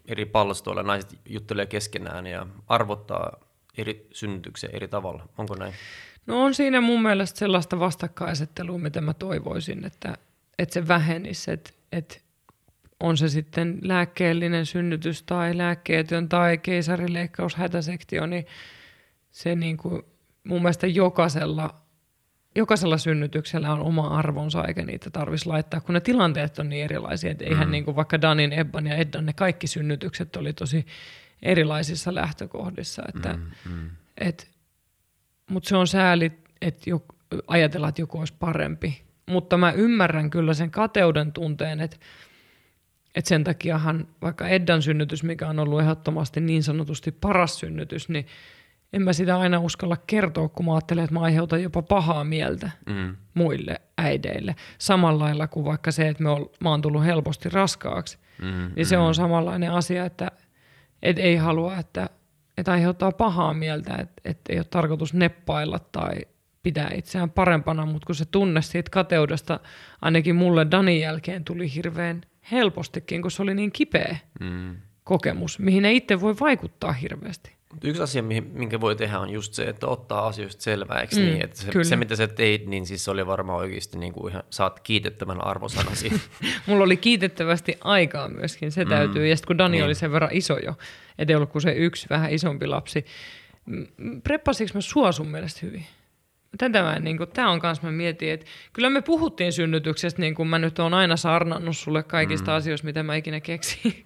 [SPEAKER 2] eri palstoilla, naiset juttelee keskenään ja arvottaa eri synnytyksiä eri tavalla. Onko näin?
[SPEAKER 1] No on siinä mun mielestä sellaista vastakkaisettelua, mitä mä toivoisin, että, että se vähenisi, että, että on se sitten lääkkeellinen synnytys tai lääkkeetön tai keisarileikkaus, hätäsektio, niin se niin kuin, mun mielestä jokaisella, jokaisella synnytyksellä on oma arvonsa, eikä niitä tarvitsisi laittaa, kun ne tilanteet on niin erilaisia. Että eihän mm. niin kuin vaikka Danin, Ebban ja Eddan, ne kaikki synnytykset oli tosi erilaisissa lähtökohdissa. Että, mm, mm. Et, mutta se on sääli, että ajatellaan, että joku olisi parempi. Mutta mä ymmärrän kyllä sen kateuden tunteen, että et sen takiahan vaikka Eddan synnytys, mikä on ollut ehdottomasti niin sanotusti paras synnytys, niin en mä sitä aina uskalla kertoa, kun mä ajattelen, että mä aiheutan jopa pahaa mieltä mm. muille äideille. Samalla lailla kuin vaikka se, että me ol, mä oon tullut helposti raskaaksi. Mm, niin se mm. on samanlainen asia, että et ei halua, että, että aiheuttaa pahaa mieltä, että, että ei ole tarkoitus neppailla tai pitää itseään parempana, mutta kun se tunne siitä kateudesta ainakin mulle Danin jälkeen tuli hirveän helpostikin, kun se oli niin kipeä mm. kokemus, mihin ei itse voi vaikuttaa hirveästi.
[SPEAKER 2] Yksi asia, minkä voi tehdä, on just se, että ottaa asioista selvää, eikö mm, niin? Että se, se, mitä sä teit, niin siis se oli varmaan oikeasti niin kuin ihan, saat kiitettävän arvosanasi.
[SPEAKER 1] Mulla oli kiitettävästi aikaa myöskin, se mm, täytyy. Ja sitten kun Dani niin. oli sen verran iso jo, ettei ollut kuin se yksi vähän isompi lapsi. Preppasiko mä sua sun mielestä hyvin? Tätä mä, niin kuin, tää on kans mä mietin, että kyllä me puhuttiin synnytyksestä, niin kuin mä nyt oon aina saarnannut sulle kaikista mm. asioista, mitä mä ikinä keksin.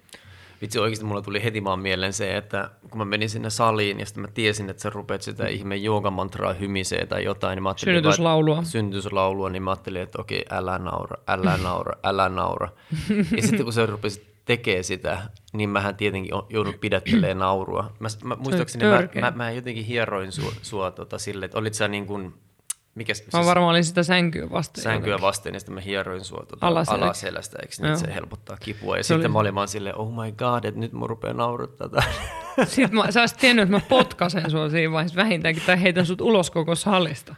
[SPEAKER 2] Vitsi oikeasti mulla tuli heti vaan mieleen se, että kun mä menin sinne saliin ja sitten mä tiesin, että sä rupeat sitä ihme joogamantraa hymisee tai jotain, niin mä ajattelin,
[SPEAKER 1] Synnytyslaulua.
[SPEAKER 2] synnytyslaulua, niin mä ajattelin, että okei, älä naura, älä naura, älä naura. ja sitten kun sä rupesit tekee sitä, niin mähän tietenkin joudun pidättelemään naurua. Mä, mä muistaakseni mä, mä, mä, jotenkin hieroin sua, sua tota, sille, että olit sä niin kuin mikä,
[SPEAKER 1] siis mä varmaan olin sitä sänkyä vasten.
[SPEAKER 2] Sänkyä jotenkin. vasten, ja sitten mä hieroin sua tuota alaselästä, eikö niin, se helpottaa kipua. Ja se sitten oli... mä olin vaan silleen, oh my god, että nyt mun rupeaa nauruttaa tätä.
[SPEAKER 1] Sitten mä, sä olisit tiennyt, että mä potkasen sua siinä vaiheessa vähintäänkin, tai heitän sut ulos koko salista.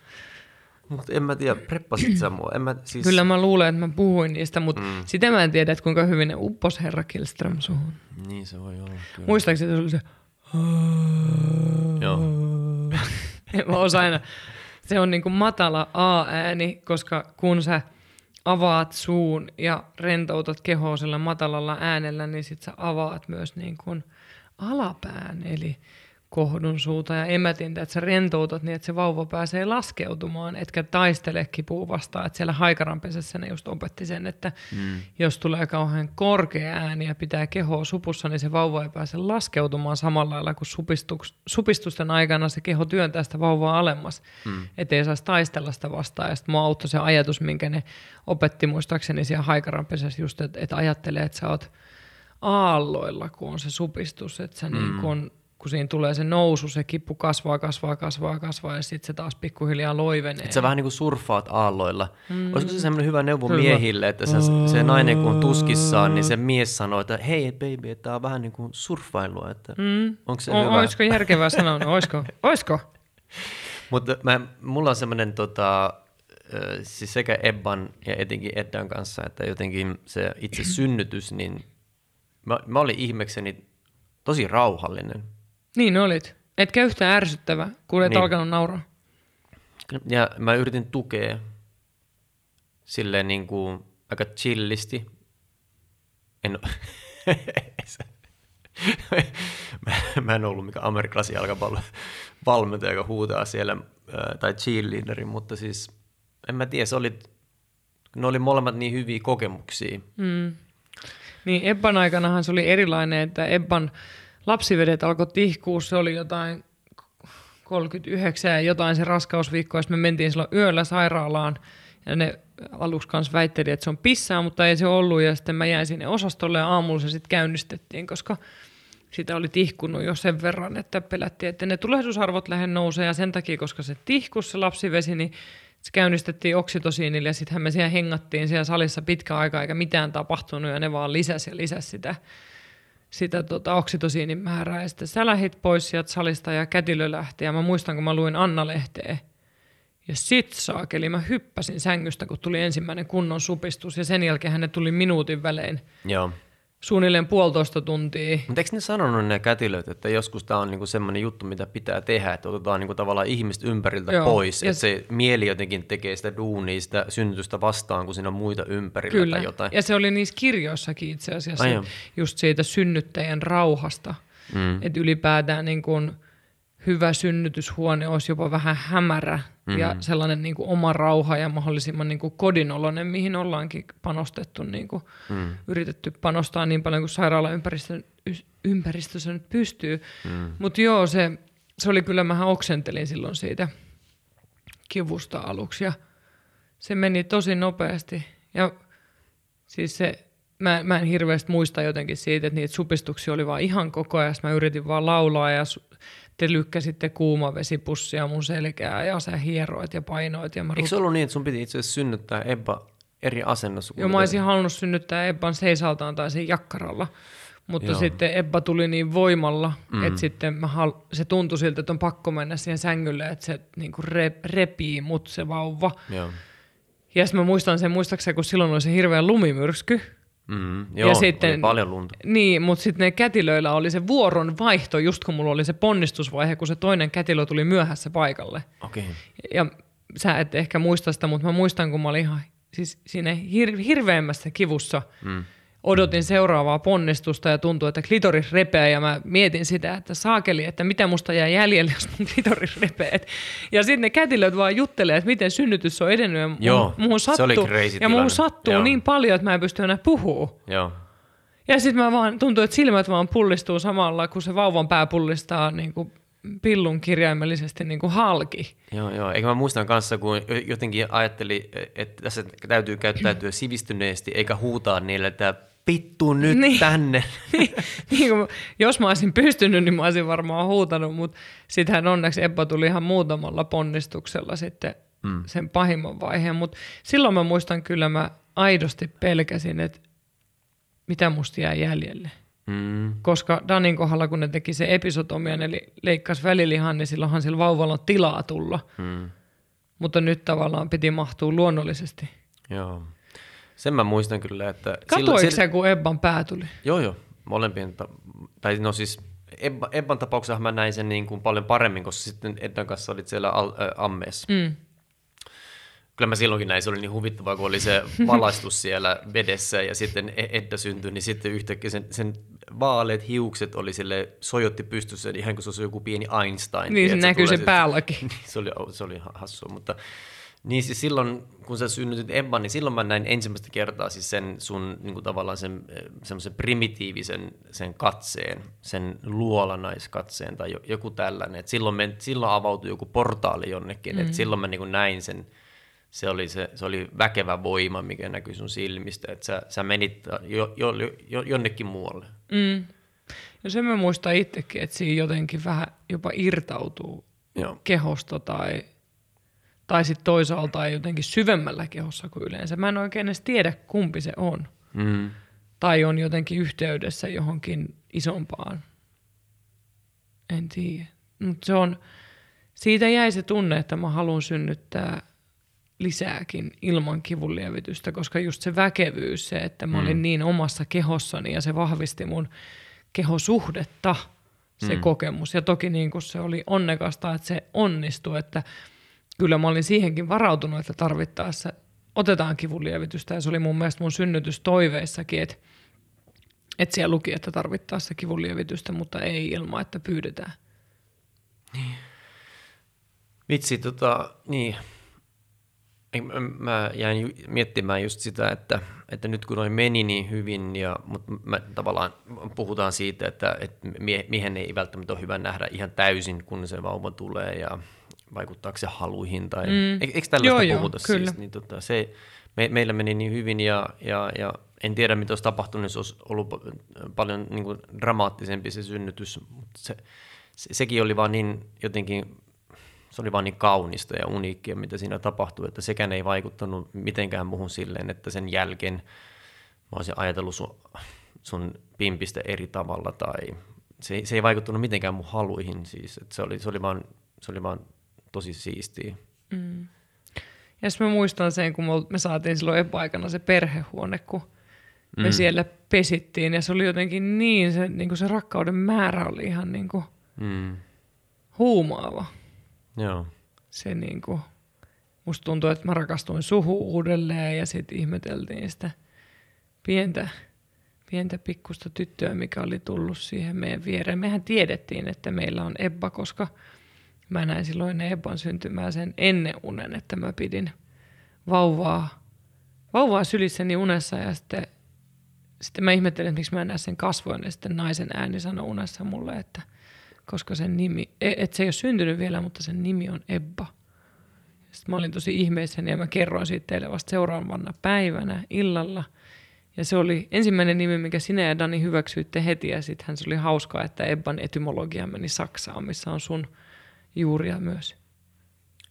[SPEAKER 2] Mutta en mä tiedä, preppasit sä mua? En mä, siis...
[SPEAKER 1] Kyllä mä luulen, että mä puhuin niistä, mutta mm. sitä mä en tiedä, että kuinka hyvin ne uppos herra Killström suhun.
[SPEAKER 2] Niin se voi olla,
[SPEAKER 1] kyllä. Muistaakseni se oli se...
[SPEAKER 2] Joo.
[SPEAKER 1] en mä osaa aina se on niin kuin matala A-ääni, koska kun sä avaat suun ja rentoutat kehoa sillä matalalla äänellä, niin sit sä avaat myös niin kuin alapään, eli kohdun suuta ja emätintä, että sä rentoutat niin, että se vauva pääsee laskeutumaan, etkä taistele kipua vastaan. Että siellä haikaranpesessä ne just opetti sen, että mm. jos tulee kauhean korkea ääni ja pitää kehoa supussa, niin se vauva ei pääse laskeutumaan samalla lailla kuin supistusten aikana se keho työntää sitä vauvaa alemmas, mm. ettei saisi taistella sitä vastaan. Ja sitten mua auttoi se ajatus, minkä ne opetti muistaakseni siellä haikaranpesässä just, että, että ajattelee, että sä oot aalloilla, kun on se supistus, että sä mm. niin kun kun siinä tulee se nousu, se kippu kasvaa, kasvaa, kasvaa, kasvaa ja sitten se taas pikkuhiljaa loivenee.
[SPEAKER 2] Että sä vähän niin kuin surffaat aalloilla. Mm. Olisiko se semmoinen hyvä neuvo hyvä. miehille, että se, se nainen kun on tuskissaan, niin se mies sanoo, että hei baby, että tämä on vähän niin kuin surffailua. Että mm. Onko se o- hyvä?
[SPEAKER 1] Olisiko järkevää sanoa? No, olisiko? olisiko?
[SPEAKER 2] Mutta mä, mulla on semmoinen tota, siis sekä Ebban ja etenkin Eddan kanssa, että jotenkin se itse synnytys, niin mä, mä olin ihmekseni tosi rauhallinen.
[SPEAKER 1] Niin olit. Etkä yhtään ärsyttävä, kun et niin. alkanut nauraa.
[SPEAKER 2] Ja mä yritin tukea silleen niin kuin aika chillisti. En mä, mä en ollut mikä amerikkalaisen jalkapallon valmentaja, joka huutaa siellä, tai cheerleaderi, mutta siis en mä tiedä, se oli, ne oli molemmat niin hyviä kokemuksia. Mm.
[SPEAKER 1] Niin Ebban aikanahan se oli erilainen, että Ebban lapsivedet alkoi tihkua, se oli jotain 39 ja jotain se raskausviikko, ja me mentiin silloin yöllä sairaalaan, ja ne aluksi kanssa väitteli, että se on pissää, mutta ei se ollut, ja sitten mä jäin sinne osastolle, ja aamulla se sitten käynnistettiin, koska sitä oli tihkunut jo sen verran, että pelättiin, että ne tulehdusarvot lähden nousee, ja sen takia, koska se tihkus se lapsivesi, niin se käynnistettiin oksitosiinille, ja sittenhän me siellä hengattiin siellä salissa pitkä aika, eikä mitään tapahtunut, ja ne vaan lisäsi ja lisäsi sitä sitä tota, oksitosiinin määrää. Ja sitten sä lähit pois sieltä salista ja kätilö lähti. Ja mä muistan, kun mä luin Anna-lehteä. Ja sit saakeli, mä hyppäsin sängystä, kun tuli ensimmäinen kunnon supistus. Ja sen jälkeen ne tuli minuutin välein.
[SPEAKER 2] Joo
[SPEAKER 1] suunnilleen puolitoista tuntia.
[SPEAKER 2] Mutta eikö ne sanonut ne kätilöt, että joskus tämä on niinku semmoinen juttu, mitä pitää tehdä, että otetaan niinku tavallaan ihmistä ympäriltä Joo. pois, että se mieli jotenkin tekee sitä duunia, sitä synnytystä vastaan, kun siinä on muita ympärillä
[SPEAKER 1] Kyllä.
[SPEAKER 2] tai jotain.
[SPEAKER 1] ja se oli niissä kirjoissakin itse asiassa, Ai just siitä synnyttäjän rauhasta, mm. että ylipäätään niin kuin – hyvä synnytyshuone olisi jopa vähän hämärä mm-hmm. ja sellainen niin kuin oma rauha ja mahdollisimman niin kuin kodinoloinen, mihin ollaankin panostettu, niin kuin mm. yritetty panostaa niin paljon kuin sairaalaympäristö ympäristössä nyt pystyy. Mm. Mutta joo, se, se oli kyllä, mä oksentelin silloin siitä kivusta aluksi ja se meni tosi nopeasti. Ja siis se, mä, mä en hirveästi muista jotenkin siitä, että niitä supistuksia oli vaan ihan koko ajan. Mä yritin vaan laulaa ja te lykkäsitte kuumavesipussia mun selkää ja sä hieroit ja painoit. Ja
[SPEAKER 2] mä Eikö se ollut niin, että sun piti itse asiassa synnyttää Ebba eri asennossa?
[SPEAKER 1] Joo, mä olisin halunnut synnyttää Ebban seisaltaan tai siinä jakkaralla. Mutta Joo. sitten Ebba tuli niin voimalla, mm. että sitten mä hal- se tuntui siltä, että on pakko mennä siihen sängylle, että se niin kuin re- repii mut se vauva.
[SPEAKER 2] Joo.
[SPEAKER 1] Ja sitten mä muistan sen, muistaakseni kun silloin oli se hirveä lumimyrsky,
[SPEAKER 2] Mm, joo, ja sitten, oli paljon lunta.
[SPEAKER 1] Niin, mutta sitten ne kätilöillä oli se vuoron vaihto, just kun mulla oli se ponnistusvaihe, kun se toinen kätilö tuli myöhässä paikalle.
[SPEAKER 2] Okay.
[SPEAKER 1] Ja sä et ehkä muista sitä, mutta mä muistan, kun mä olin ihan siis siinä hir- hirveämmässä kivussa. Mm. Odotin seuraavaa ponnistusta ja tuntui, että klitoris repeää ja mä mietin sitä, että saakeli, että mitä musta jää jäljelle, jos mun klitoris repeää. Ja sitten ne kätilöt vaan juttelee, että miten synnytys on edennyt ja
[SPEAKER 2] Joo,
[SPEAKER 1] muuhun
[SPEAKER 2] se oli
[SPEAKER 1] sattuu,
[SPEAKER 2] crazy
[SPEAKER 1] ja
[SPEAKER 2] tilanne.
[SPEAKER 1] muuhun sattuu
[SPEAKER 2] Joo.
[SPEAKER 1] niin paljon, että mä en pysty enää puhua.
[SPEAKER 2] Joo.
[SPEAKER 1] Ja sitten mä vaan, tuntuu, että silmät vaan pullistuu samalla, kun se vauvan pää pullistaa niin kuin pillun kirjaimellisesti niin kuin halki.
[SPEAKER 2] Joo, joo. Eikä mä muistan kanssa, kun jotenkin ajatteli, että tässä täytyy käyttäytyä sivistyneesti, eikä huutaa niille, että pittu nyt
[SPEAKER 1] Niin.
[SPEAKER 2] tänne.
[SPEAKER 1] niin kuin, jos mä olisin pystynyt, niin mä olisin varmaan huutanut, mutta sittenhän onneksi Ebba tuli ihan muutamalla ponnistuksella sitten mm. sen pahimman vaiheen. Mutta silloin mä muistan kyllä, mä aidosti pelkäsin, että mitä musta jää jäljelle.
[SPEAKER 2] Mm.
[SPEAKER 1] Koska Danin kohdalla, kun ne teki se episotomian, eli leikkasi välilihan, niin silloinhan sillä vauvalla on tilaa tulla.
[SPEAKER 2] Mm.
[SPEAKER 1] Mutta nyt tavallaan piti mahtua luonnollisesti.
[SPEAKER 2] Joo. Sen mä muistan kyllä, että...
[SPEAKER 1] Katoiko se, kun Ebban pää tuli?
[SPEAKER 2] Joo, joo. Molempien, ta- tai no siis Ebba, Ebban tapauksessa mä näin sen niin kuin paljon paremmin, koska sitten Eddan kanssa olit siellä al- äh, ammeessa.
[SPEAKER 1] Mm.
[SPEAKER 2] Kyllä mä silloinkin näin, se oli niin huvittavaa, kun oli se valaistus siellä vedessä ja sitten E- Edda syntyi, niin sitten yhtäkkiä sen, sen vaaleet hiukset oli sille sojotti pystyssä, ihan kuin se olisi joku pieni Einstein.
[SPEAKER 1] Niin se näkyy se päälläkin.
[SPEAKER 2] Niin, se oli, se oli hassua, mutta niin siis silloin, kun sä synnytit Ebban, niin silloin mä näin ensimmäistä kertaa siis sen sun niin kuin tavallaan sen eh, semmoisen primitiivisen sen katseen, sen luolanaiskatseen tai jo- joku tällainen. Et silloin, me, silloin avautui joku portaali jonnekin, mm. että silloin mä niin kuin näin sen, se oli, se, se oli väkevä voima, mikä näkyi sun silmistä, että sä, sä menit jo, jo, jo, jonnekin muualle.
[SPEAKER 1] Mm. Ja sen mä muistan itsekin, että siinä jotenkin vähän jopa irtautuu
[SPEAKER 2] Joo.
[SPEAKER 1] kehosta tai, tai sitten toisaalta jotenkin syvemmällä kehossa kuin yleensä. Mä en oikein edes tiedä, kumpi se on.
[SPEAKER 2] Mm.
[SPEAKER 1] Tai on jotenkin yhteydessä johonkin isompaan. En tiedä. Mutta se on, siitä jäi se tunne, että mä haluan synnyttää lisääkin ilman kivunlievitystä, koska just se väkevyys, se, että mä olin niin omassa kehossani ja se vahvisti mun kehosuhdetta, se mm. kokemus. Ja toki niin kuin se oli onnekasta, että se onnistui, että kyllä mä olin siihenkin varautunut, että tarvittaessa otetaan kivunlievitystä. Ja se oli mun mielestä mun synnytystoiveissakin, että, että siellä luki, että tarvittaessa kivunlievitystä, mutta ei ilman, että pyydetään.
[SPEAKER 2] Vitsi, tota, niin. Mä- jäin miettimään just sitä, että, että nyt kun noin meni niin hyvin, ja, mutta mä, tavallaan puhutaan siitä, että, että mie- miehen ei välttämättä ole hyvä nähdä ihan täysin, kun se vauva tulee ja vaikuttaako se haluihin. Tai,
[SPEAKER 1] Mm.
[SPEAKER 2] mm. Eikö tällaista
[SPEAKER 1] Joo, joo,
[SPEAKER 2] puhuta
[SPEAKER 1] kyllä.
[SPEAKER 2] siis? Niin, tota, se, me, meillä meni niin hyvin ja, ja, ja en tiedä, mitä olisi tapahtunut, jos olisi ollut pa- paljon niin kuin, dramaattisempi se synnytys, mutta se, se, sekin oli vaan niin jotenkin se oli vaan niin kaunista ja uniikkia, mitä siinä tapahtui, että sekään ei vaikuttanut mitenkään muuhun silleen, että sen jälkeen mä olisin ajatellut sun, sun pimpistä eri tavalla tai se, ei- se ei vaikuttanut mitenkään mun haluihin siis, että se oli, se oli, vaan, se oli vaan tosi siistiä.
[SPEAKER 1] Ja sitten mä muistan sen, kun me- me saatiin silloin epäaikana se perhehuone, kun me mm. siellä pesittiin. Ja se oli jotenkin niin, se, niin kuin se rakkauden määrä oli ihan niin kuin
[SPEAKER 2] Mm.
[SPEAKER 1] huumaava.
[SPEAKER 2] Joo.
[SPEAKER 1] Se niin kuin, musta tuntui, että mä rakastuin suhu uudelleen ja sitten ihmeteltiin sitä pientä, pientä pikkusta tyttöä, mikä oli tullut siihen meidän viereen. Mehän tiedettiin, että meillä on Ebba, koska mä näin silloin Ebban syntymää sen ennen unen, että mä pidin vauvaa, vauvaa sylissäni unessa ja sitten, sitten mä ihmettelin, että miksi mä en näe sen kasvoja, ja sitten naisen ääni sanoi unessa mulle, että koska sen nimi, e- että se ei ole syntynyt vielä, mutta sen nimi on Ebba. Sitten mä olin tosi ihmeissäni ja mä kerroin siitä teille vasta seuraavana päivänä illalla. Ja se oli ensimmäinen nimi, mikä sinä ja Dani hyväksyitte heti. Ja sittenhän se oli hauskaa, että Ebban etymologia meni Saksaan, missä on sun juuria myös.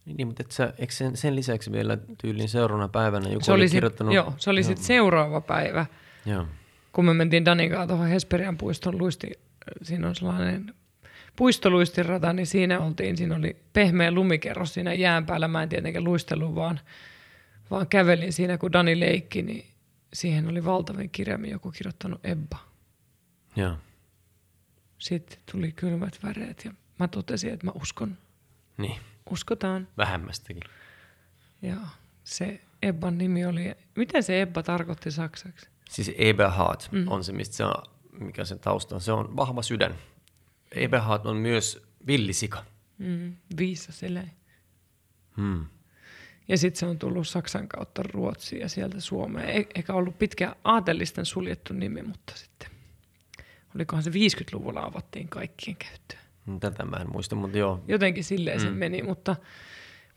[SPEAKER 2] Niin, mutta et sä, eikö sen, sen lisäksi vielä tyylin seuraavana päivänä joku
[SPEAKER 1] Se oli, sit,
[SPEAKER 2] kirjoittanut?
[SPEAKER 1] joo, se oli sitten seuraava päivä,
[SPEAKER 2] Joo.
[SPEAKER 1] kun me mentiin Danin kanssa tuohon Hesperian puiston luisti, siinä on sellainen puistoluistirata, niin siinä oltiin, siinä oli pehmeä lumikerros siinä jään päällä. Mä en tietenkään luistellut, vaan, vaan kävelin siinä, kun Dani leikki, niin siihen oli valtavin kirjaimin joku kirjoittanut Ebba.
[SPEAKER 2] Joo.
[SPEAKER 1] Sitten tuli kylmät väreet ja mä totesin, että mä uskon.
[SPEAKER 2] Niin,
[SPEAKER 1] Uskotaan.
[SPEAKER 2] vähemmästäkin.
[SPEAKER 1] Ja se Ebban nimi oli, mitä se Ebba tarkoitti saksaksi?
[SPEAKER 2] Siis Eberhard mm. on se, mistä se on, mikä sen tausta on. Se on vahva sydän. Eberhard on myös villisika.
[SPEAKER 1] Mm, viisas eläin.
[SPEAKER 2] Hmm.
[SPEAKER 1] Ja sitten se on tullut Saksan kautta Ruotsiin ja sieltä Suomeen. E- eikä ollut pitkä aatelisten suljettu nimi, mutta sitten olikohan se 50-luvulla avattiin kaikkien käyttöön.
[SPEAKER 2] Tätä mä en muista, mutta joo.
[SPEAKER 1] Jotenkin silleen mm. se meni, mutta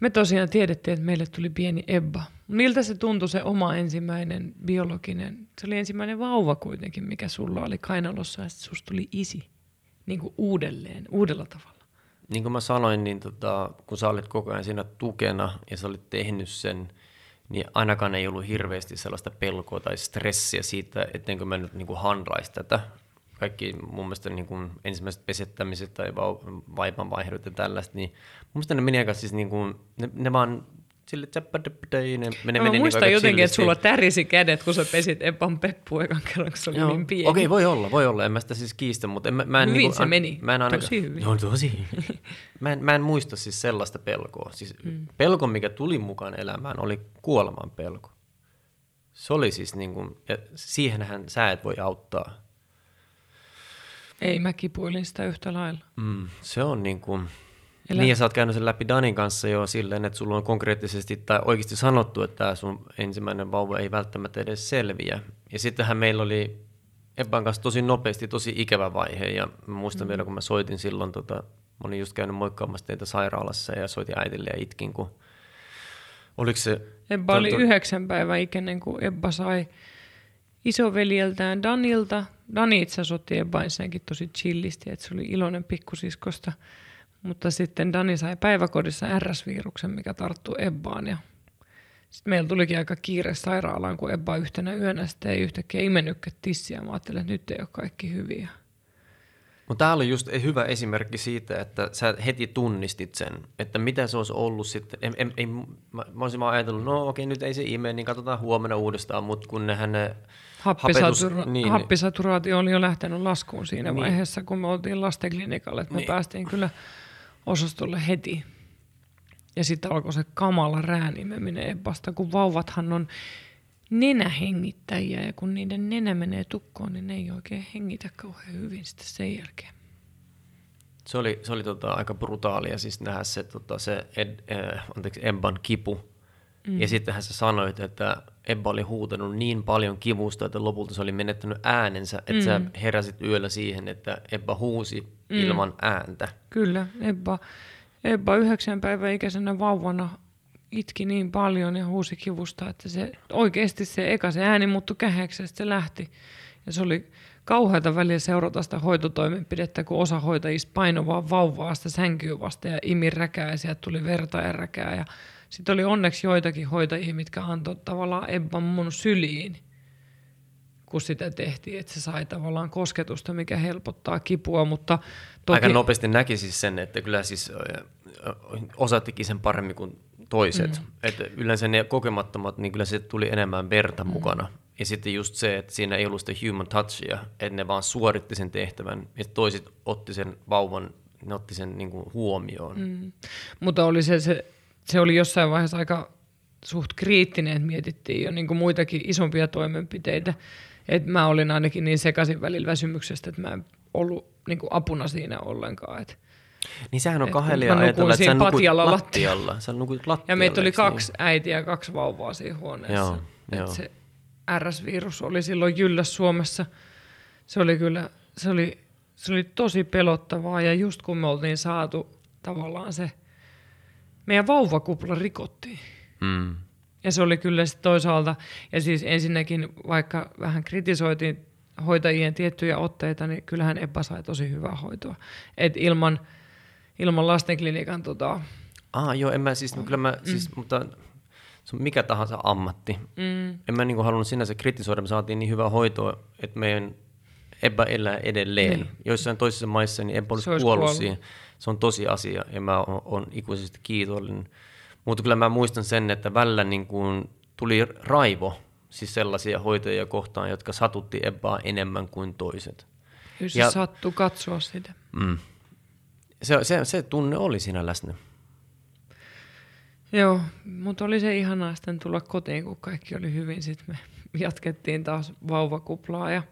[SPEAKER 1] me tosiaan tiedettiin, että meille tuli pieni Ebba. Miltä se tuntui se oma ensimmäinen biologinen, se oli ensimmäinen vauva kuitenkin, mikä sulla oli kainalossa ja sitten susta tuli isi niin kuin uudelleen, uudella tavalla.
[SPEAKER 2] Niin kuin mä sanoin, niin tota, kun sä olit koko ajan siinä tukena ja sä olit tehnyt sen, niin ainakaan ei ollut hirveästi sellaista pelkoa tai stressiä siitä, ettenkö mä nyt niin kuin tätä. Kaikki mun mielestä niin kuin ensimmäiset pesettämiset tai vaipanvaihdot ja tällaista, niin mun mielestä ne meni aika siis niin kuin, ne, ne vaan sille tsäppädäppädäi, ne, ne
[SPEAKER 1] mä
[SPEAKER 2] meni
[SPEAKER 1] muistan
[SPEAKER 2] niin
[SPEAKER 1] jotenkin, että sulla tärisi kädet, kun sä pesit Epan Peppu ekan kerran, kun se oli
[SPEAKER 2] Joo.
[SPEAKER 1] niin pieni.
[SPEAKER 2] Okei, voi olla, voi olla. En mä sitä siis kiistä, mutta en, mä, mä en,
[SPEAKER 1] Hyvin
[SPEAKER 2] niinku,
[SPEAKER 1] se meni.
[SPEAKER 2] Mä en ainakaan,
[SPEAKER 1] Tosi hyvin.
[SPEAKER 2] Joo, tosi mä, en, mä en muista siis sellaista pelkoa. Siis mm. pelko, mikä tuli mukaan elämään, oli kuoleman pelko. Se oli siis niin kuin, ja siihenhän sä et voi auttaa.
[SPEAKER 1] Ei, mä kipuilin sitä yhtä lailla.
[SPEAKER 2] Mm, se on niin kuin,
[SPEAKER 1] Elä-
[SPEAKER 2] niin ja sä oot käynyt sen läpi Danin kanssa jo silleen, että sulla on konkreettisesti tai oikeasti sanottu, että tämä sun ensimmäinen vauva ei välttämättä edes selviä. Ja sittenhän meillä oli Ebban kanssa tosi nopeasti tosi ikävä vaihe ja muistan mm. vielä, kun mä soitin silloin, tota, mä olin just käynyt moikkaamassa teitä sairaalassa ja soitin äitille ja itkin, kun oliko se...
[SPEAKER 1] Ebba oli yhdeksän päivän ikäinen, kun Ebba sai isoveljeltään Danilta. Dani itse asiassa otti Ebba ensinnäkin tosi chillisti, että se oli iloinen pikkusiskosta. Mutta sitten Dani sai päiväkodissa RS-viruksen, mikä tarttui Ebbaan. Ja sitten meillä tulikin aika kiire sairaalaan, kun Ebba yhtenä yönä sitten ei yhtäkkiä imennytkään tissiä. Mä ajattelin, että nyt ei ole kaikki hyviä.
[SPEAKER 2] Mutta tämä oli just hyvä esimerkki siitä, että sä heti tunnistit sen, että mitä se olisi ollut sitten. En, en, en, mä, mä olisin vaan ajatellut, no okei, nyt ei se ime, niin katsotaan huomenna uudestaan, mutta kun nehän ne
[SPEAKER 1] Happisatura-
[SPEAKER 2] niin,
[SPEAKER 1] happisaturaatio oli jo lähtenyt laskuun siinä
[SPEAKER 2] Niin.
[SPEAKER 1] vaiheessa, kun me oltiin lastenklinikalle. Että me
[SPEAKER 2] Niin.
[SPEAKER 1] päästiin kyllä osastolle heti. Ja sitten alkoi se kamala räänimeminen Ebbasta, kun vauvathan on nenähengittäjiä ja kun niiden nenä menee tukkoon, niin ne ei oikein hengitä kauhean hyvin sitten sen jälkeen.
[SPEAKER 2] Se oli, se oli tota, aika brutaalia siis nähdä se, tota, se Ed, äh, anteeksi, Ebban kipu. Mm. Ja sittenhän sä sanoit, että Ebba oli huutanut niin paljon kivusta, että lopulta se oli menettänyt äänensä, että mm. sä heräsit yöllä siihen, että Ebba huusi mm. ilman ääntä.
[SPEAKER 1] Kyllä, Ebba, Ebba yhdeksän päivän ikäisenä vauvana itki niin paljon ja huusi kivusta, että se oikeasti se eka se ääni muuttui ja sitten se lähti. Ja se oli kauheata välillä seurata sitä hoitotoimenpidettä, kun osa hoitajista painoi vaan vauvaa sitä sänkyä vasta ja imi räkää ja sieltä tuli verta ja räkää. Ja sitten oli onneksi joitakin hoitajia, mitkä antoi tavallaan Ebban mun syliin, kun sitä tehtiin, että se sai tavallaan kosketusta, mikä helpottaa kipua, mutta toki...
[SPEAKER 2] Aika nopeasti näki siis sen, että kyllä siis osa teki sen paremmin kuin toiset. Mm. Että yleensä ne kokemattomat, niin kyllä se tuli enemmän verta mm. mukana. Ja sitten just se, että siinä ei ollut sitä human touchia, että ne vaan suoritti sen tehtävän, ja toiset otti sen vauvan, ne otti sen niin kuin huomioon. Mm.
[SPEAKER 1] Mutta oli se, se, se oli jossain vaiheessa aika suht kriittinen, että mietittiin jo niin kuin muitakin isompia toimenpiteitä. Et mä olin ainakin niin sekaisin välillä väsymyksestä, että mä en ollut niin kuin apuna siinä ollenkaan. Et,
[SPEAKER 2] Niin sehän on
[SPEAKER 1] Et mä
[SPEAKER 2] ajatella, että sä nukut
[SPEAKER 1] patjalla
[SPEAKER 2] lattialla. Sä nukut lattialla.
[SPEAKER 1] ja meitä oli
[SPEAKER 2] eikö
[SPEAKER 1] kaksi äitiä ja kaksi vauvaa siinä huoneessa.
[SPEAKER 2] Joo,
[SPEAKER 1] Et
[SPEAKER 2] joo.
[SPEAKER 1] Se RS-virus oli silloin jylläs Suomessa. Se oli kyllä, se oli, se oli tosi pelottavaa ja just kun me oltiin saatu tavallaan se, meidän vauvakupla rikottiin.
[SPEAKER 2] Niin? Mm.
[SPEAKER 1] Ja se oli kyllä sitten toisaalta, ja siis ensinnäkin vaikka vähän kritisoitiin hoitajien tiettyjä otteita, niin kyllähän Ebba sai tosi hyvää hoitoa. Et ilman, ilman lastenklinikan tota,
[SPEAKER 2] Ah, joo, en mä siis, kyllä mä, mm. siis, mutta se on mikä tahansa ammatti. Mm. En mä niinku halunnut sinänsä kritisoida, me saatiin niin hyvää hoitoa, että meidän Ebba elää edelleen.
[SPEAKER 1] Niin.
[SPEAKER 2] Joissain toisissa maissa niin Ebba olisi,
[SPEAKER 1] olisi
[SPEAKER 2] kuollut,
[SPEAKER 1] kuollut.
[SPEAKER 2] siihen. Se on tosi asia ja mä oon, oon ikuisesti kiitollinen. Mutta kyllä mä muistan sen, että välillä niin kuin tuli raivo, siis sellaisia hoitajia kohtaan, jotka satutti Ebbaa enemmän kuin toiset.
[SPEAKER 1] jos se
[SPEAKER 2] Ja-
[SPEAKER 1] sattui katsoa sitä.
[SPEAKER 2] Mm. Se, se, se tunne oli siinä läsnä.
[SPEAKER 1] Joo, mutta oli se ihanaa sitten tulla kotiin, kun kaikki oli hyvin. Sitten me jatkettiin taas vauvakuplaa. Ja,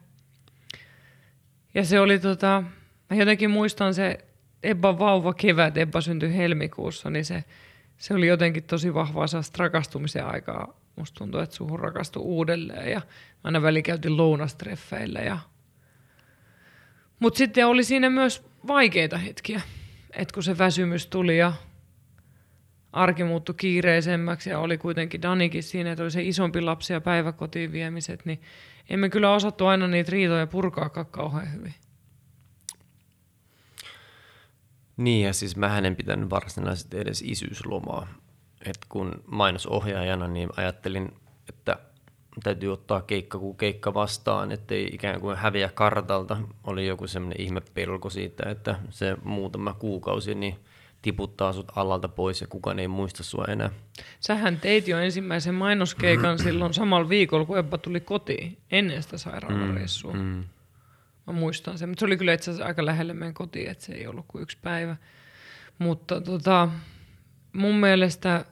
[SPEAKER 1] ja se oli tota, mä jotenkin muistan se Ebba vauva kevät, Ebba syntyi helmikuussa, niin se, se oli jotenkin tosi vahvaa sellaista rakastumisen aikaa. Musta tuntuu, että suhun rakastui uudelleen ja aina väli käytiin lounastreffeillä. Ja... Mutta sitten oli siinä myös vaikeita hetkiä, että kun se väsymys tuli ja arki muuttui kiireisemmäksi ja oli kuitenkin Danikin siinä, että oli se isompi lapsi ja päiväkotiin viemiset, niin emme kyllä osattu aina niitä riitoja purkaa kauhean hyvin.
[SPEAKER 2] Niin, ja siis mä en pitänyt varsinaisesti edes isyyslomaa. Et kun mainosohjaajana, niin ajattelin, että täytyy ottaa keikka kuin keikka vastaan, ettei ikään kuin häviä kartalta. Oli joku semmoinen ihme pelko siitä, että se muutama kuukausi niin tiputtaa sut alalta pois ja kukaan ei muista sua enää.
[SPEAKER 1] Sähän teit jo ensimmäisen mainoskeikan silloin samalla viikolla, kun Ebba tuli kotiin, ennen sitä sairaalareissua. Mm, mm. Mä muistan sen, mutta se oli kyllä itse asiassa aika lähelle meidän kotiin, että se ei ollut kuin yksi päivä. Mutta tota, mun mielestä,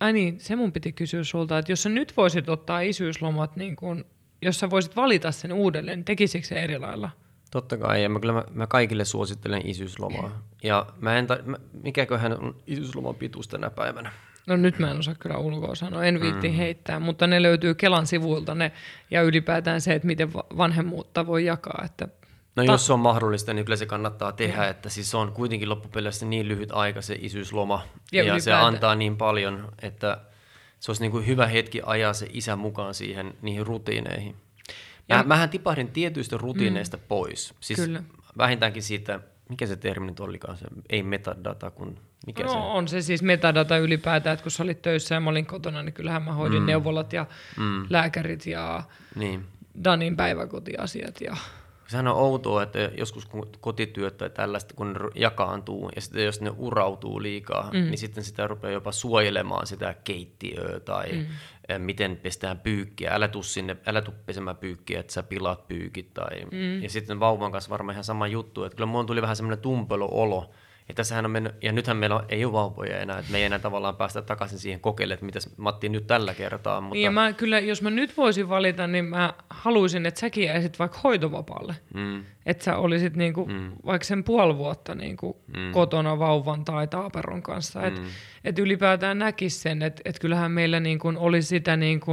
[SPEAKER 1] ai niin, se mun piti kysyä sulta, että jos sä nyt voisit ottaa isyyslomat, niin kun, jos sä voisit valita sen uudelleen, niin tekisikö se eri lailla?
[SPEAKER 2] Totta kai, ja mä, kyllä mä, mä kaikille suosittelen isyyslomaa. Ja mä en ta- mä, mikäköhän on isyysloman pituus tänä päivänä?
[SPEAKER 1] No nyt mä en osaa kyllä ulkoa sanoa, en viitti mm. heittää, mutta ne löytyy Kelan sivuilta ne, ja ylipäätään se, että miten vanhemmuutta voi jakaa. Että
[SPEAKER 2] No ta- jos se on mahdollista, niin kyllä se kannattaa tehdä, että siis se on kuitenkin loppupeleissä niin lyhyt aika se isyysloma, ja, ja se antaa niin paljon, että se olisi niin kuin hyvä hetki ajaa se isä mukaan siihen niihin rutiineihin. Ja, Mä, mähän tipahdin tietyistä rutiineista mm, pois, siis kyllä. vähintäänkin siitä, mikä se termi nyt olikaan, se, ei metadata, kun mikä
[SPEAKER 1] no,
[SPEAKER 2] se?
[SPEAKER 1] on se siis metadata ylipäätään, että kun sä olit töissä ja mä olin kotona, niin kyllähän mä hoidin mm. neuvolat ja mm. lääkärit ja niin. Danin päiväkotiasiat. Ja...
[SPEAKER 2] Sehän on outoa, että joskus kun kotityöt tai tällaista, kun jakaantuu ja sitten jos ne urautuu liikaa, mm. niin sitten sitä rupeaa jopa suojelemaan sitä keittiöä tai mm. Miten pestään pyykkiä. Älä tuu sinne, älä tuu pesemään pyykkiä, että sä pilaat pyykit. Tai... Mm. Ja sitten vauvan kanssa varmaan ihan sama juttu, että kyllä mulla tuli vähän semmoinen tumpelo olo, ja tässähän on mennyt, ja nythän meillä ei ole vauvoja enää, että me ei enää tavallaan päästä takaisin siihen kokeille, että mitä Matti nyt tällä kertaa. Mutta...
[SPEAKER 1] Niin ja mä kyllä, jos mä nyt voisin valita, niin mä haluaisin, että säkin jäisit vaikka hoitovapaalle. Mm. Että sä olisit niinku, mm. vaikka sen puoli vuotta niinku mm. kotona vauvan tai taaperon kanssa. Että mm. et ylipäätään näkisi sen, että et kyllähän meillä niinku oli sitä niinku,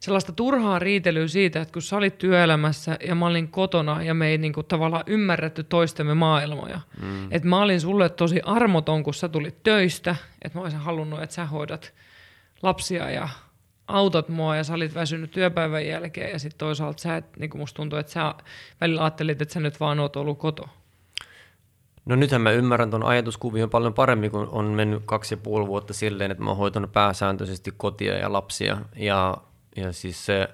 [SPEAKER 1] sellaista turhaa riitelyä siitä, että kun sä olit työelämässä ja mä olin kotona ja me ei niinku tavallaan ymmärretty toistemme maailmoja. Mm. Että mä olin sulle tosi armoton, kun sä tulit töistä, että mä olisin halunnut, että sä hoidat lapsia ja autat mua ja sä olit väsynyt työpäivän jälkeen ja sitten toisaalta sä, et, niin musta tuntuu, että sä välillä ajattelit, että sä nyt vaan oot ollut koto.
[SPEAKER 2] No nythän mä ymmärrän tuon ajatuskuvion paljon paremmin, kun on mennyt kaksi ja puoli vuotta silleen, että mä oon hoitanut pääsääntöisesti kotia ja lapsia. Ja, ja siis se,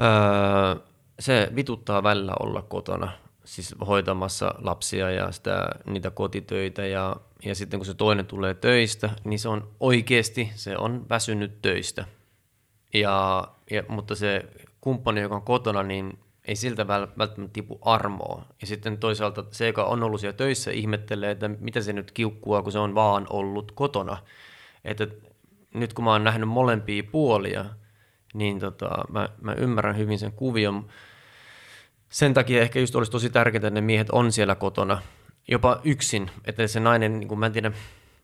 [SPEAKER 2] öö, se vituttaa välillä olla kotona, siis hoitamassa lapsia ja sitä, niitä kotitöitä ja ja sitten kun se toinen tulee töistä, niin se on oikeasti, se on väsynyt töistä. Ja, ja, mutta se kumppani, joka on kotona, niin ei siltä välttämättä tipu armoa. Ja sitten toisaalta se, joka on ollut siellä töissä, ihmettelee, että mitä se nyt kiukkua, kun se on vaan ollut kotona. Että nyt kun mä oon nähnyt molempia puolia, niin tota, mä, mä ymmärrän hyvin sen kuvion. Sen takia ehkä just olisi tosi tärkeää, että ne miehet on siellä kotona jopa yksin, että se nainen, niin kuin mä en tiedä,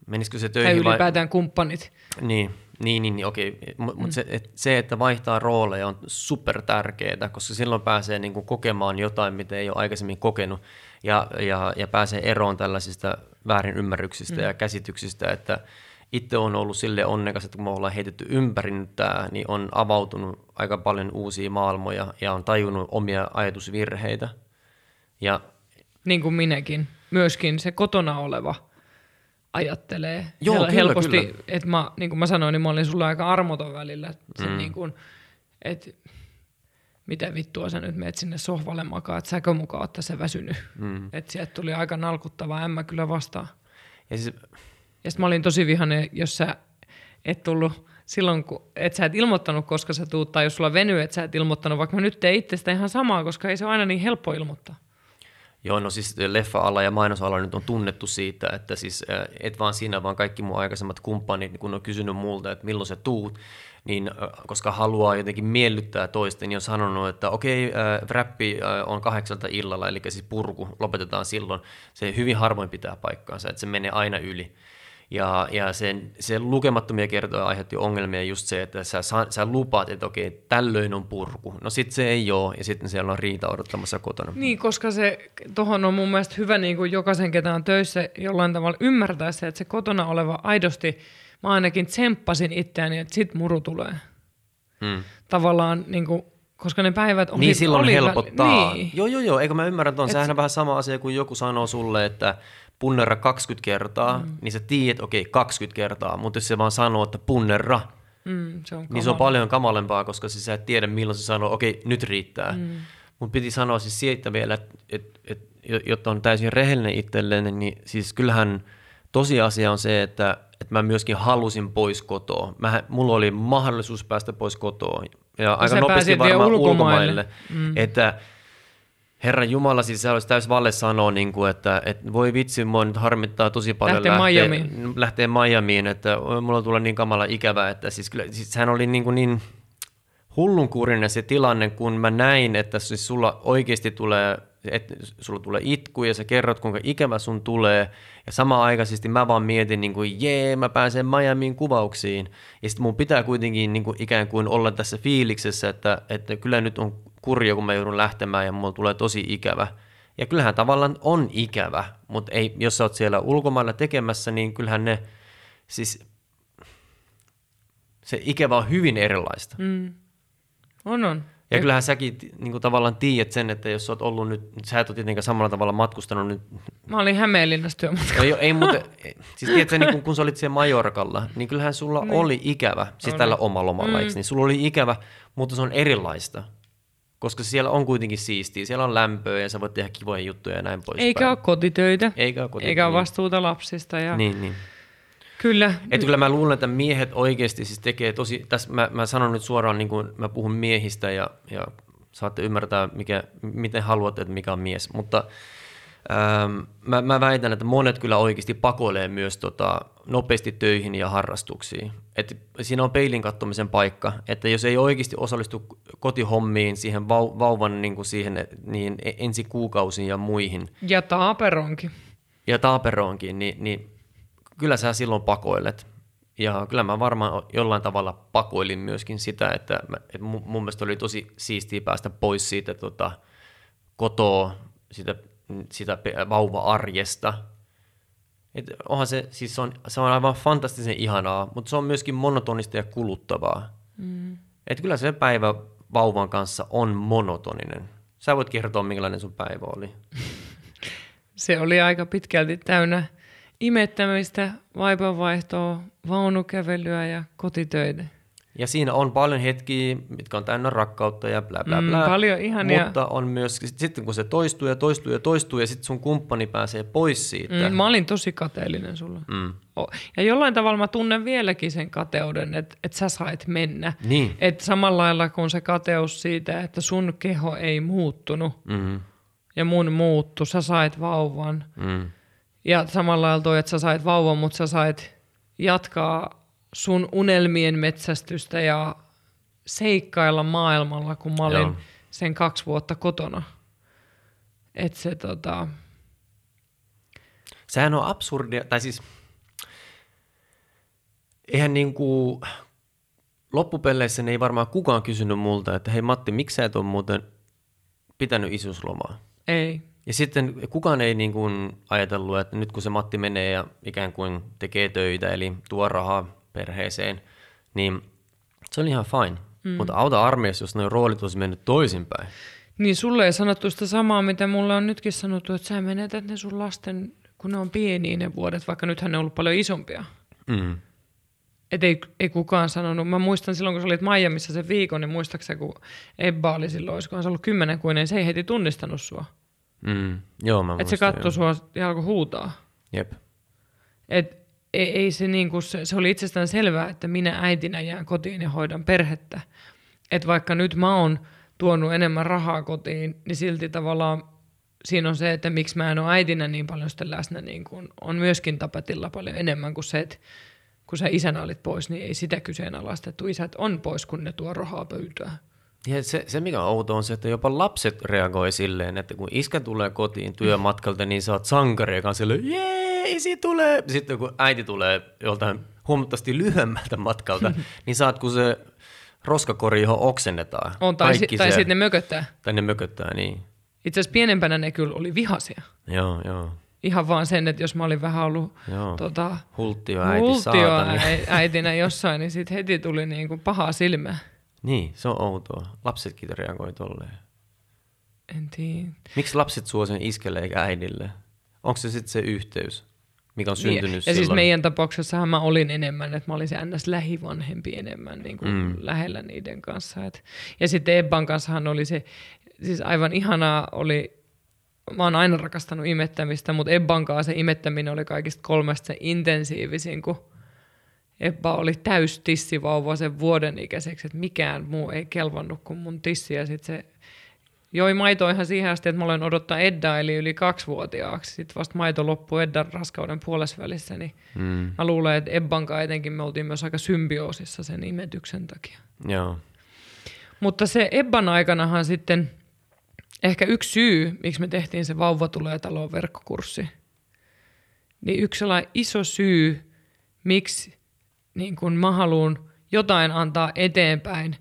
[SPEAKER 2] menisikö se töihin
[SPEAKER 1] tai ylipäätään vai... kumppanit.
[SPEAKER 2] Niin, niin, niin, niin okei. Mutta mm. se, et, se, että vaihtaa rooleja on super tärkeää, koska silloin pääsee niin kuin kokemaan jotain, mitä ei ole aikaisemmin kokenut, ja, ja, ja pääsee eroon tällaisista väärin ymmärryksistä mm. ja käsityksistä, että itse on ollut sille onnekas, että kun me ollaan heitetty ympäri nyt tämä, niin on avautunut aika paljon uusia maailmoja ja on tajunnut omia ajatusvirheitä. Ja,
[SPEAKER 1] niin kuin minäkin myöskin se kotona oleva ajattelee
[SPEAKER 2] Joo, hel- kyllä, helposti, kyllä.
[SPEAKER 1] että mä, niin kuin mä sanoin, niin mä olin sulle aika armoton välillä, sen mm. niin kuin, että mitä vittua sä nyt meet sinne sohvalle makaa, että säkö mukaan se väsynyt. Mm. Että sieltä tuli aika nalkuttava ämmä kyllä vastaan. Ja, siis... ja sitten mä olin tosi vihainen, jos sä et tullut silloin, kun et sä et ilmoittanut, koska sä tuut, tai jos sulla venyy, että sä et ilmoittanut, vaikka mä nyt teen itsestä ihan samaa, koska ei se ole aina niin helppo ilmoittaa.
[SPEAKER 2] Joo, no siis leffa-ala ja mainosala nyt on tunnettu siitä, että siis et vaan sinä, vaan kaikki mun aikaisemmat kumppanit, kun on kysynyt multa, että milloin sä tuut, niin koska haluaa jotenkin miellyttää toista, niin on sanonut, että okei, äh, räppi äh, on kahdeksalta illalla, eli siis purku lopetetaan silloin. Se hyvin harvoin pitää paikkaansa, että se menee aina yli. Ja, ja sen, se lukemattomia kertoja aiheutti ongelmia just se, että sä, sä lupaat, että okei, tällöin on purku. No sitten se ei ole, ja sitten siellä on riita odottamassa kotona.
[SPEAKER 1] Niin, koska se, tuohon on mun mielestä hyvä niin kuin jokaisen, ketä on töissä, jollain tavalla ymmärtää se, että se kotona oleva aidosti, mä ainakin tsemppasin itseäni, että sit muru tulee. Hmm. Tavallaan niin kuin, koska ne päivät oli,
[SPEAKER 2] Niin silloin
[SPEAKER 1] oli
[SPEAKER 2] helpottaa.
[SPEAKER 1] Niin.
[SPEAKER 2] Joo, joo, joo, eikö mä ymmärrän tuon. Sehän on vähän sama asia kuin joku sanoo sulle, että punnerra 20 kertaa, mm. niin sä tiedät, okei, okay, 20 kertaa, mutta jos se vaan sanoo, että punnerra,
[SPEAKER 1] Mm, se on
[SPEAKER 2] niin se on paljon kamalempaa, koska siis sä et tiedä, milloin se sanoo, okei, okay, nyt riittää. Mm. Mutta piti sanoa siis siitä vielä, että et, et, jotta on täysin rehellinen itselleen, niin siis kyllähän tosiasia on se, että, että mä myöskin halusin pois kotoa. Mä, mulla oli mahdollisuus päästä pois kotoa. Ja, ja aika nopeasti varmaan ulkomaille. ulkomaille mm. Että Herra Jumala, siis se olisi täys valle sanoa, niin kuin, että, että voi vitsi, mua nyt harmittaa tosi paljon
[SPEAKER 1] lähteä, lähteä Miamiin.
[SPEAKER 2] lähteä Miamiin, että mulla tulee niin kamala ikävä, että siis, kyllä, siis sehän oli niin, kuin niin hullunkurinen se tilanne, kun mä näin, että siis sulla oikeasti tulee, että sulla tulee itku ja sä kerrot, kuinka ikävä sun tulee, ja sama aikaisesti mä vaan mietin, niin kuin, jee, mä pääsen Miamiin kuvauksiin, ja sitten mun pitää kuitenkin niin kuin, ikään kuin olla tässä fiiliksessä, että, että kyllä nyt on kurja, kun mä joudun lähtemään ja mulla tulee tosi ikävä. Ja kyllähän tavallaan on ikävä, mutta ei, jos sä oot siellä ulkomailla tekemässä, niin kyllähän ne, siis se ikävä on hyvin erilaista.
[SPEAKER 1] Mm. On, on.
[SPEAKER 2] Ja et... kyllähän säkin niin kuin tavallaan tiedät sen, että jos oot ollut nyt, sä et ole tietenkään samalla tavalla matkustanut nyt.
[SPEAKER 1] Mä olin Hämeenlinnassa työmatkalla.
[SPEAKER 2] Ei, ei mutta, siis tiedätkö, niin kun, kun sä olit siellä Majorkalla, niin kyllähän sulla niin. oli ikävä, siis oli. tällä omalla lomalla, mm. niin sulla oli ikävä, mutta se on erilaista koska siellä on kuitenkin siistiä, siellä on lämpöä ja sä voit tehdä kivoja juttuja ja näin poispäin.
[SPEAKER 1] Eikä ole kotitöitä.
[SPEAKER 2] Eikä ole kotitöitä.
[SPEAKER 1] Eikä ole vastuuta lapsista. Ja...
[SPEAKER 2] Niin, niin.
[SPEAKER 1] Kyllä.
[SPEAKER 2] Että kyllä mä luulen, että miehet oikeasti siis tekee tosi, tässä mä, mä sanon nyt suoraan, niin kuin mä puhun miehistä ja, ja saatte ymmärtää, mikä, miten haluatte, että mikä on mies, mutta ähm, mä, mä väitän, että monet kyllä oikeasti pakoilee myös tota, nopeasti töihin ja harrastuksiin. Et siinä on peilin kattomisen paikka, että jos ei oikeasti osallistu kotihommiin, siihen vau, vauvan niin kuin siihen, niin e, ensi kuukausiin ja muihin.
[SPEAKER 1] Ja taaperonkin.
[SPEAKER 2] Ja taaperonkin, niin, niin kyllä sä silloin pakoilet. Ja kyllä mä varmaan jollain tavalla pakoilin myöskin sitä, että, että mun mielestä oli tosi siistiä päästä pois siitä tota, kotoa, sitä, sitä vauva-arjesta. Et onhan se, siis se on, se on aivan fantastisen ihanaa, mutta se on myöskin monotonista ja kuluttavaa. Mm. Et kyllä se päivä vauvan kanssa on monotoninen. Sä voit kertoa, minkälainen sun päivä oli.
[SPEAKER 1] se oli aika pitkälti täynnä imettämistä, vaipanvaihtoa, vaunukävelyä ja kotitöitä.
[SPEAKER 2] Ja siinä on paljon hetkiä, mitkä on täynnä rakkautta ja bla bla mm, bla.
[SPEAKER 1] Mm, paljon ihania.
[SPEAKER 2] Mutta on myös, sitten kun se toistuu ja toistuu ja toistuu ja sitten sun kumppani pääsee pois siitä.
[SPEAKER 1] Mm, mä olin tosi kateellinen sulla. Mm. Ja jollain tavalla mä tunnen vieläkin sen kateuden, että, että sä sait mennä.
[SPEAKER 2] Niin.
[SPEAKER 1] Että samalla lailla kuin se kateus siitä, että sun keho ei muuttunut mm. ja mun muuttu, sä sait vauvan. Mm ja samalla lailla toi, että sä sait vauvan, mutta sä sait jatkaa sun unelmien metsästystä ja seikkailla maailmalla, kun mä olin Joo. sen kaksi vuotta kotona. Et se tota...
[SPEAKER 2] Sehän on absurdia, tai siis eihän niinku, loppupeleissä ei varmaan kukaan kysynyt multa, että hei Matti, miksi sä et ole muuten pitänyt isyyslomaa?
[SPEAKER 1] Ei.
[SPEAKER 2] Ja sitten kukaan ei niin kuin ajatellut, että nyt kun se Matti menee ja ikään kuin tekee töitä, eli tuo rahaa perheeseen, niin se oli ihan fine. Mm. Mutta auta armeijassa, jos nuo roolit olisi mennyt toisinpäin.
[SPEAKER 1] Niin sulle ei sanottu sitä samaa, mitä mulle on nytkin sanottu, että sä menetät ne sun lasten, kun ne on pieniä ne vuodet, vaikka nythän ne on ollut paljon isompia. Mm. Et ei, ei kukaan sanonut. Mä muistan silloin, kun sä olit Miamiissa sen viikon, niin muistaakseni, kun Ebba oli silloin, olisikohan se ollut kymmenen kuin, niin se ei heti tunnistanut sua.
[SPEAKER 2] Mm. Joo, mä
[SPEAKER 1] Että se katsoi sua ja alkoi huutaa.
[SPEAKER 2] Jep.
[SPEAKER 1] Et ei, ei se, niinku, se, se oli itsestään selvää, että minä äitinä jään kotiin ja hoidan perhettä. Et vaikka nyt mä oon tuonut enemmän rahaa kotiin, niin silti tavallaan siinä on se, että miksi mä en ole äitinä niin paljon sitten läsnä, niin kun on myöskin tapetilla paljon enemmän kuin se, että kun sä isänä olit pois, niin ei sitä kyseenalaistettu. Isät on pois, kun ne tuo rahaa pöytään.
[SPEAKER 2] Ja se, se, mikä on outo, on se, että jopa lapset reagoi silleen, että kun iskä tulee kotiin työmatkalta, niin sä oot sankari, joka on silleen, jee, isi tulee. Sitten kun äiti tulee joltain huomattavasti lyhyemmältä matkalta, niin saat kun se roskakori, johon oksennetaan.
[SPEAKER 1] On, tai, si- tai sitten ne mököttää.
[SPEAKER 2] Tai ne mököttää, niin.
[SPEAKER 1] Itse asiassa pienempänä ne kyllä oli vihaisia.
[SPEAKER 2] Joo, joo.
[SPEAKER 1] Ihan vaan sen, että jos mä olin vähän ollut
[SPEAKER 2] Joo.
[SPEAKER 1] tota,
[SPEAKER 2] Hulttio äiti
[SPEAKER 1] äi- äitinä jossain, niin sitten heti tuli niin kuin pahaa silmää.
[SPEAKER 2] Niin, se on outoa. Lapsetkin reagoi tolleen.
[SPEAKER 1] En tiedä.
[SPEAKER 2] Miksi lapset suo sen iskelle eikä äidille? Onko se sitten se yhteys, mikä on syntynyt
[SPEAKER 1] Niin, ja
[SPEAKER 2] silloin?
[SPEAKER 1] siis meidän tapauksessahan mä olin enemmän, että mä olin se ns. lähivanhempi enemmän niin kuin mm. lähellä niiden kanssa. Et, ja sitten Ebban kanssahan oli se, siis aivan ihanaa oli, mä oon aina rakastanut imettämistä, mutta Ebban kanssa se imettäminen oli kaikista kolmesta se intensiivisin, kun Ebba oli täys tissivauva sen vuoden ikäiseksi, että mikään muu ei kelvannut kuin mun tissi. Ja sitten se joi maitoa ihan siihen asti, että mä olen odottaa Eddaa, eli yli kaksivuotiaaksi. Sitten vasta maito loppui Eddan raskauden puolesvälissä, niin
[SPEAKER 2] Mm,
[SPEAKER 1] mä luulen, että Ebban kanssa etenkin me oltiin myös aika symbioosissa sen imetyksen takia.
[SPEAKER 2] joo.
[SPEAKER 1] Mutta se Ebban aikanahan sitten ehkä yksi syy, miksi me tehtiin se Vauva tulee taloon verkkokurssi, niin yksi sellainen iso syy, miksi niin kun mä haluan jotain antaa eteenpäin,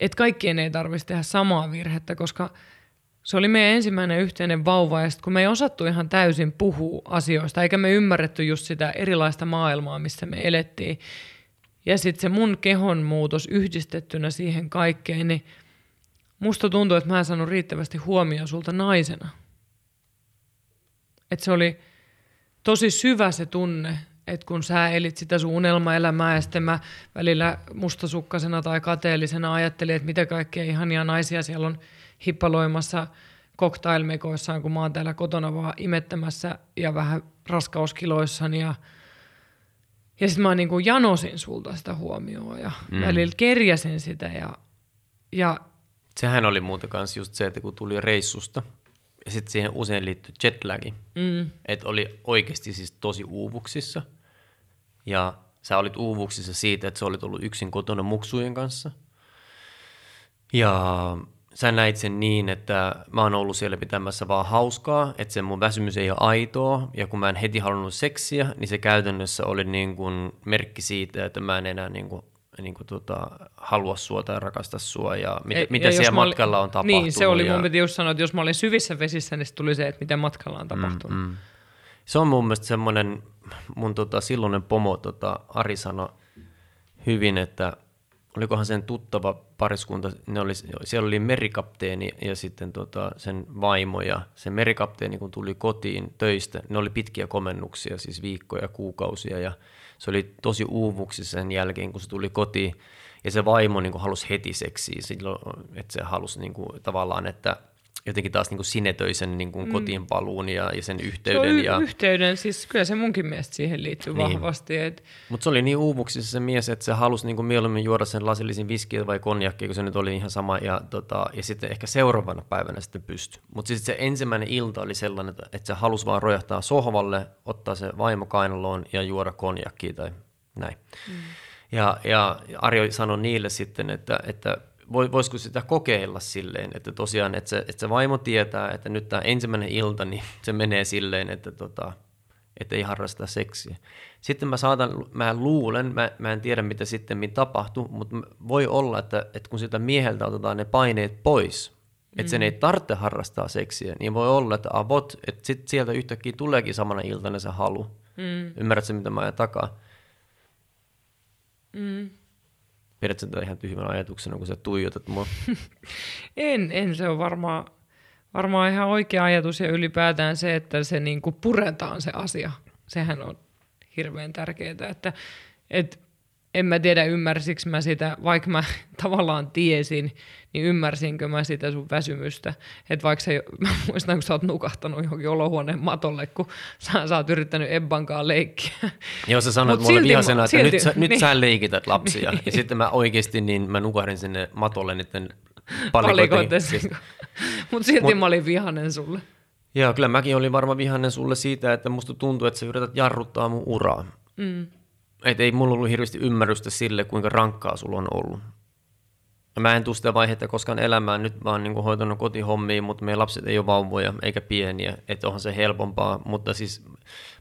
[SPEAKER 1] että kaikkien ei tarvitsisi tehdä samaa virhettä, koska se oli meidän ensimmäinen yhteinen vauva, ja sit kun me ei osattu ihan täysin puhua asioista, eikä me ymmärretty just sitä erilaista maailmaa, missä me elettiin, ja sitten se mun kehon muutos yhdistettynä siihen kaikkeen, niin musta tuntuu, että mä en saanut riittävästi huomioon sulta naisena. Että se oli tosi syvä se tunne, että kun sä elit sitä sun unelmaelämää ja sitten mä välillä mustasukkasena tai kateellisena ajattelin, että mitä kaikkea ihania naisia siellä on hippaloimassa cocktailmekoissaan, kun mä oon täällä kotona vaan imettämässä ja vähän raskauskiloissani ja ja sitten mä niin kuin janosin sulta sitä huomioon ja mm. välillä kerjäsin sitä ja, ja
[SPEAKER 2] Sehän oli muuten kanssa just se, että kun tuli reissusta, ja sitten siihen usein liittyi jetlagi, mm. että oli oikeasti siis tosi uuvuksissa, ja sä olit uuvuksissa siitä, että sä olit ollut yksin kotona muksujen kanssa, ja sä näit sen niin, että mä oon ollut siellä pitämässä vaan hauskaa, että se mun väsymys ei ole aitoa, ja kun mä en heti halunnut seksiä, niin se käytännössä oli niin kuin merkki siitä, että mä en enää niin kuin, niin kuin tota, halua sua tai rakasta sua, ja mit,
[SPEAKER 1] Ja-
[SPEAKER 2] mitä
[SPEAKER 1] ja
[SPEAKER 2] siellä
[SPEAKER 1] mä olin-
[SPEAKER 2] matkalla on tapahtunut.
[SPEAKER 1] Niin, se oli,
[SPEAKER 2] ja...
[SPEAKER 1] mun piti just sanoa, että jos mä olin syvissä vesissä, niin tuli se, että mitä matkalla on tapahtunut. Mm, mm.
[SPEAKER 2] Se on mun mielestä semmoinen, mun tota, silloinen pomo tota, Ari sanoi hyvin, että olikohan sen tuttava pariskunta, ne oli, siellä oli merikapteeni ja sitten tota, sen vaimo ja se merikapteeni kun tuli kotiin töistä, ne oli pitkiä komennuksia, siis viikkoja, kuukausia ja se oli tosi uuvuksissa sen jälkeen, kun se tuli kotiin. Ja se vaimo niin kuin halusi heti seksiä silloin, että se halusi niin kuin, tavallaan, että jotenkin taas niin kuin sinetöi sen niin kuin kotiin paluun ja, ja sen
[SPEAKER 1] Se
[SPEAKER 2] yhteyden.
[SPEAKER 1] y-
[SPEAKER 2] ja,
[SPEAKER 1] yhteyden, siis kyllä se munkin mielestä siihen liittyy
[SPEAKER 2] Niin.
[SPEAKER 1] niin. vahvasti. Et,
[SPEAKER 2] mutta se oli niin uuvuksissa se mies, että se halusi niinku mieluummin juoda sen lasillisen viskiä vai konjakkia, kun se nyt oli ihan sama. Ja, tota, ja sitten ehkä seuraavana päivänä sitten pystyi. Mutta sitten se ensimmäinen ilta oli sellainen, että, että se halusi vaan rojahtaa sohvalle, ottaa se vaimo kainaloon ja juoda konjakkia tai näin. Mm. Ja, ja Arjo sanoi niille sitten, että, että voisiko sitä kokeilla silleen, että tosiaan, että se, että se vaimo tietää, että nyt tämä ensimmäinen ilta, niin se menee silleen, että tota, että ei harrasta seksiä. Sitten mä saatan, mä luulen, mä, mä en tiedä mitä sitten tapahtuu, mutta voi olla, että, että kun sitä mieheltä otetaan ne paineet pois, että sen ei tarvitse harrastaa seksiä, niin voi olla, että avot, että sit sieltä yhtäkkiä tuleekin samana iltana se halu. Mm. Ymmärrätkö, mitä mä ajan takaa?
[SPEAKER 1] mm.
[SPEAKER 2] Pidätkö tätä ihan tyhmänä ajatuksena, kun sä tuijotat mua?
[SPEAKER 1] En, en se on varmaan, varmaan ihan oikea ajatus ja ylipäätään se, että se niin kuin puretaan se asia. Sehän on hirveän tärkeää, että et, en mä tiedä ymmärsikö mä sitä, vaikka mä tavallaan tiesin, niin ymmärsinkö mä sitä sun väsymystä. Että vaikka se, mä muistan, kun sä oot nukahtanut johonkin olohuoneen matolle, kun sä, sä oot yrittänyt Ebbankaan leikkiä.
[SPEAKER 2] Joo, sä sanoit mulle vihasena, että nyt,
[SPEAKER 1] silti-
[SPEAKER 2] sä, nyt
[SPEAKER 1] niin.
[SPEAKER 2] sä leikität lapsia. Ja sitten mä oikeasti, niin mä nukahdin sinne matolle niiden palikoihin.
[SPEAKER 1] Palikoiteen.
[SPEAKER 2] Siis,
[SPEAKER 1] Mutta silti
[SPEAKER 2] Mut-
[SPEAKER 1] mä olin vihanen sulle.
[SPEAKER 2] Joo, kyllä mäkin olin varmaan vihainen sulle siitä, että musta tuntuu, että sä yrität jarruttaa mun uraa.
[SPEAKER 1] Mm.
[SPEAKER 2] Et ei mulla ollut hirveästi ymmärrystä sille, kuinka rankkaa sulla on ollut. Ja mä en tule sitä vaihetta koskaan elämään, nyt mä oon niin hoitanut kotihommia, mutta meidän lapset ei ole vauvoja eikä pieniä, että onhan se helpompaa, mutta siis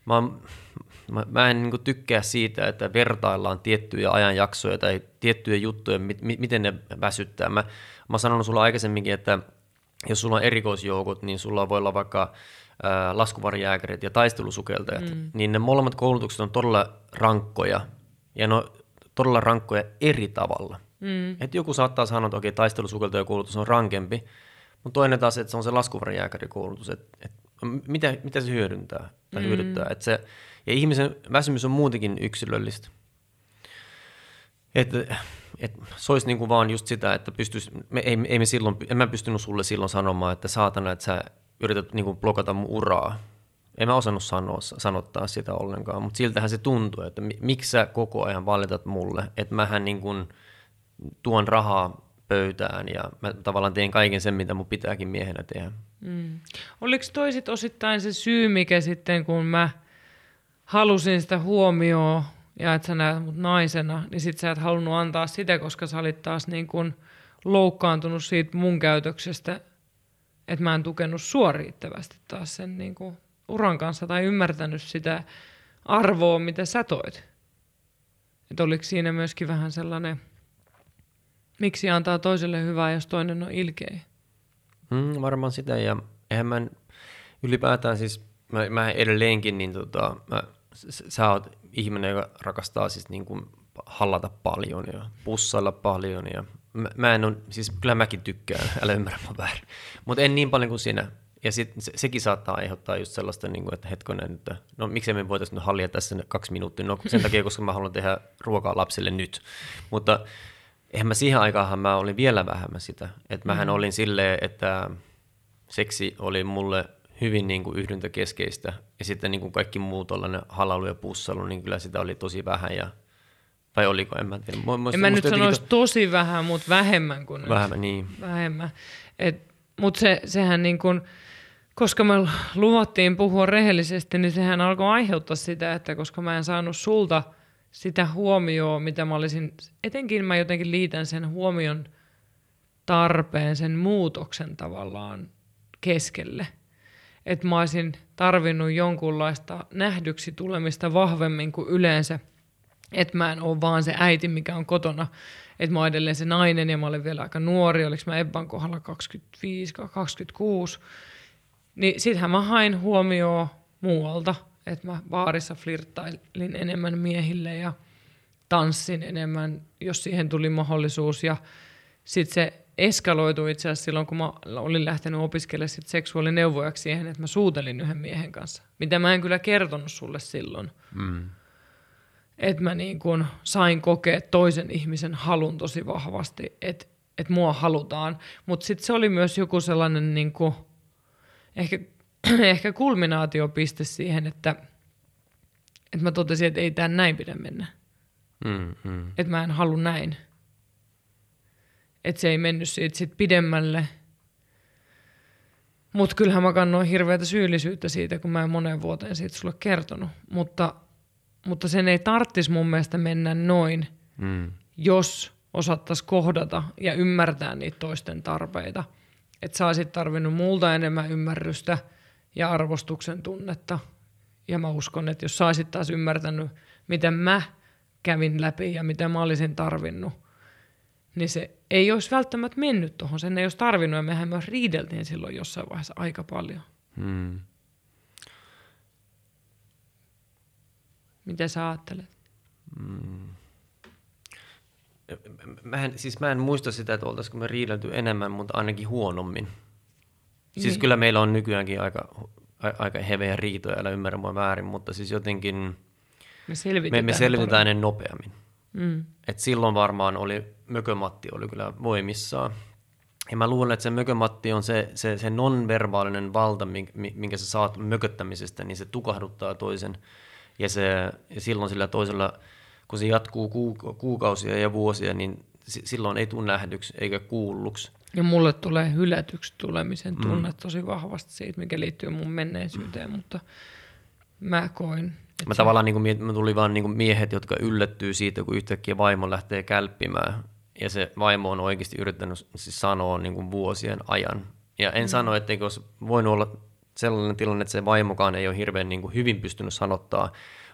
[SPEAKER 2] mä, oon, mä, mä en niin tykkää siitä, että vertaillaan tiettyjä ajanjaksoja tai tiettyjä juttuja, mit, miten ne väsyttää. Mä, mä oon sanonut sulla aikaisemminkin, että jos sulla on erikoisjoukot, niin sulla voi olla vaikka laskuvarjääkärit ja taistelusukeltajat, mm. niin ne molemmat koulutukset on todella rankkoja ja ne on todella rankkoja eri tavalla. Mm. Et joku saattaa sanoa, että okei, taistelusukeltajakoulutus on rankempi, mutta toinen taas, että se on se laskuvarjääkärikoulutus, että, että mitä, mitä se hyödyntää tai mm. hyödyttää. Että se, ja ihmisen väsymys on muutenkin yksilöllistä. Että et se olisi niin kuin vaan just sitä, että pystyisi, me, ei, ei me silloin, en mä pystynyt sulle silloin sanomaan, että saatana, että sä yrität niin kuin blokata mun uraa. En mä osannut sanoa, sanottaa sitä ollenkaan, mutta siltähän se tuntuu, että miksi sä koko ajan valitat mulle, että mähän niin kuin tuon rahaa pöytään ja mä tavallaan teen kaiken sen, mitä mun pitääkin miehenä tehdä. Mm.
[SPEAKER 1] Oliko toisit osittain se syy, mikä sitten kun mä halusin sitä huomioon ja että sä näet mut naisena, niin sit sä et halunnut antaa sitä, koska sä olit taas niin kuin loukkaantunut siitä mun käytöksestä, että mä en tukenut sua riittävästi taas sen niin kuin uran kanssa tai ymmärtänyt sitä arvoa, mitä sä toit. Että oliko siinä myöskin vähän sellainen, miksi antaa toiselle hyvää, jos toinen on ilkeä?
[SPEAKER 2] Mm, varmaan sitä, ja eihän mä ylipäätään siis, mä, mä edelleenkin, niin tota, mä, sä oot ihminen, joka rakastaa siis niin kuin hallata paljon ja pussailla paljon ja mä, mä en ole, siis kyllä mäkin tykkään, älä ymmärrä mä väärin, mutta en niin paljon kuin sinä. Ja sit, se, sekin saattaa aiheuttaa just sellaista, niin kuin, että hetkonen, että no miksei me voitaisiin nyt hallia tässä kaksi minuuttia, no sen takia, koska mä haluan tehdä ruokaa lapsille nyt. Mutta eihän mä siihen aikaan mä olin vielä vähemmän sitä. Että mähän mm. olin silleen, että seksi oli mulle hyvin niin kuin yhdyntäkeskeistä. Ja sitten niin kuin kaikki muu tuollainen halailu ja pussailu, niin kyllä sitä oli tosi vähän. Ja, vai oliko, en mä tiedä.
[SPEAKER 1] Musta, en mä nyt sanoisi to... tosi vähän, mutta vähemmän kuin
[SPEAKER 2] Vähemmän, niin.
[SPEAKER 1] Vähemmän. Mutta se, sehän niin kuin, koska me luvattiin puhua rehellisesti, niin sehän alkoi aiheuttaa sitä, että koska mä en saanut sulta sitä huomioon, mitä mä olisin, etenkin mä jotenkin liitän sen huomion tarpeen, sen muutoksen tavallaan keskelle – että mä olisin tarvinnut jonkunlaista nähdyksi tulemista vahvemmin kuin yleensä. Että mä en ole vaan se äiti, mikä on kotona. Että mä oon edelleen se nainen ja mä olen vielä aika nuori. Oliko mä Ebban kohdalla 25, 26. Niin sittenhän mä hain huomioon muualta. Että mä baarissa flirttailin enemmän miehille ja tanssin enemmän, jos siihen tuli mahdollisuus. Ja sitten se eskaloitu itse asiassa silloin, kun mä olin lähtenyt opiskelemaan sit seksuaalineuvojaksi siihen, että mä suutelin yhden miehen kanssa. Mitä mä en kyllä kertonut sulle silloin. Mm. Että mä niin kun sain kokea toisen ihmisen halun tosi vahvasti, että et mua halutaan. Mutta sitten se oli myös joku sellainen niin kuin, ehkä, ehkä kulminaatiopiste siihen, että, että mä totesin, että ei tämä näin pidä mennä. Mm, mm. Että mä en halua näin että se ei mennyt siitä sit pidemmälle. Mutta kyllähän mä kannoin hirveätä syyllisyyttä siitä, kun mä en moneen vuoteen siitä sulle kertonut. Mutta, mutta sen ei tarttisi mun mielestä mennä noin, mm. jos osattaisiin kohdata ja ymmärtää niitä toisten tarpeita. Että sä olisit tarvinnut multa enemmän ymmärrystä ja arvostuksen tunnetta. Ja mä uskon, että jos sä olisit taas ymmärtänyt, miten mä kävin läpi ja mitä mä olisin tarvinnut, niin se ei olisi välttämättä mennyt tuohon, sen ei olisi tarvinnut, ja mehän myös riideltiin silloin jossain vaiheessa aika paljon. Hmm. Mitä sä ajattelet? Hmm.
[SPEAKER 2] Mä en, siis mä en muista sitä, että oltaisiko me riidelty enemmän, mutta ainakin huonommin. Siis niin. kyllä meillä on nykyäänkin aika, aika heveä riitoja, älä ymmärrä mua väärin, mutta siis jotenkin me selvitetään, me, me selvitetään ne nopeammin. Mm. Et silloin varmaan oli, mökömatti oli kyllä voimissaan. Ja mä luulen, että se mökömatti on se, se, se nonverbaalinen valta, minkä sä saat mököttämisestä, niin se tukahduttaa toisen. Ja, se, ja silloin sillä toisella, kun se jatkuu kuukausia ja vuosia, niin silloin ei tule nähdyksi eikä kuulluksi.
[SPEAKER 1] Ja mulle tulee hylätyksi tulemisen tunne mm. tosi vahvasti siitä, mikä liittyy mun menneisyyteen, mm. mutta mä koin.
[SPEAKER 2] Mä se... tavallaan niin kuin, mä tuli vaan niin kuin miehet, jotka yllättyy siitä, kun yhtäkkiä vaimo lähtee kälppimään. Ja se vaimo on oikeasti yrittänyt siis sanoa niin kuin vuosien ajan. Ja en mm. sano, etteikö olisi voinut olla sellainen tilanne, että se vaimokaan ei ole hirveän niin kuin hyvin pystynyt sanottaa.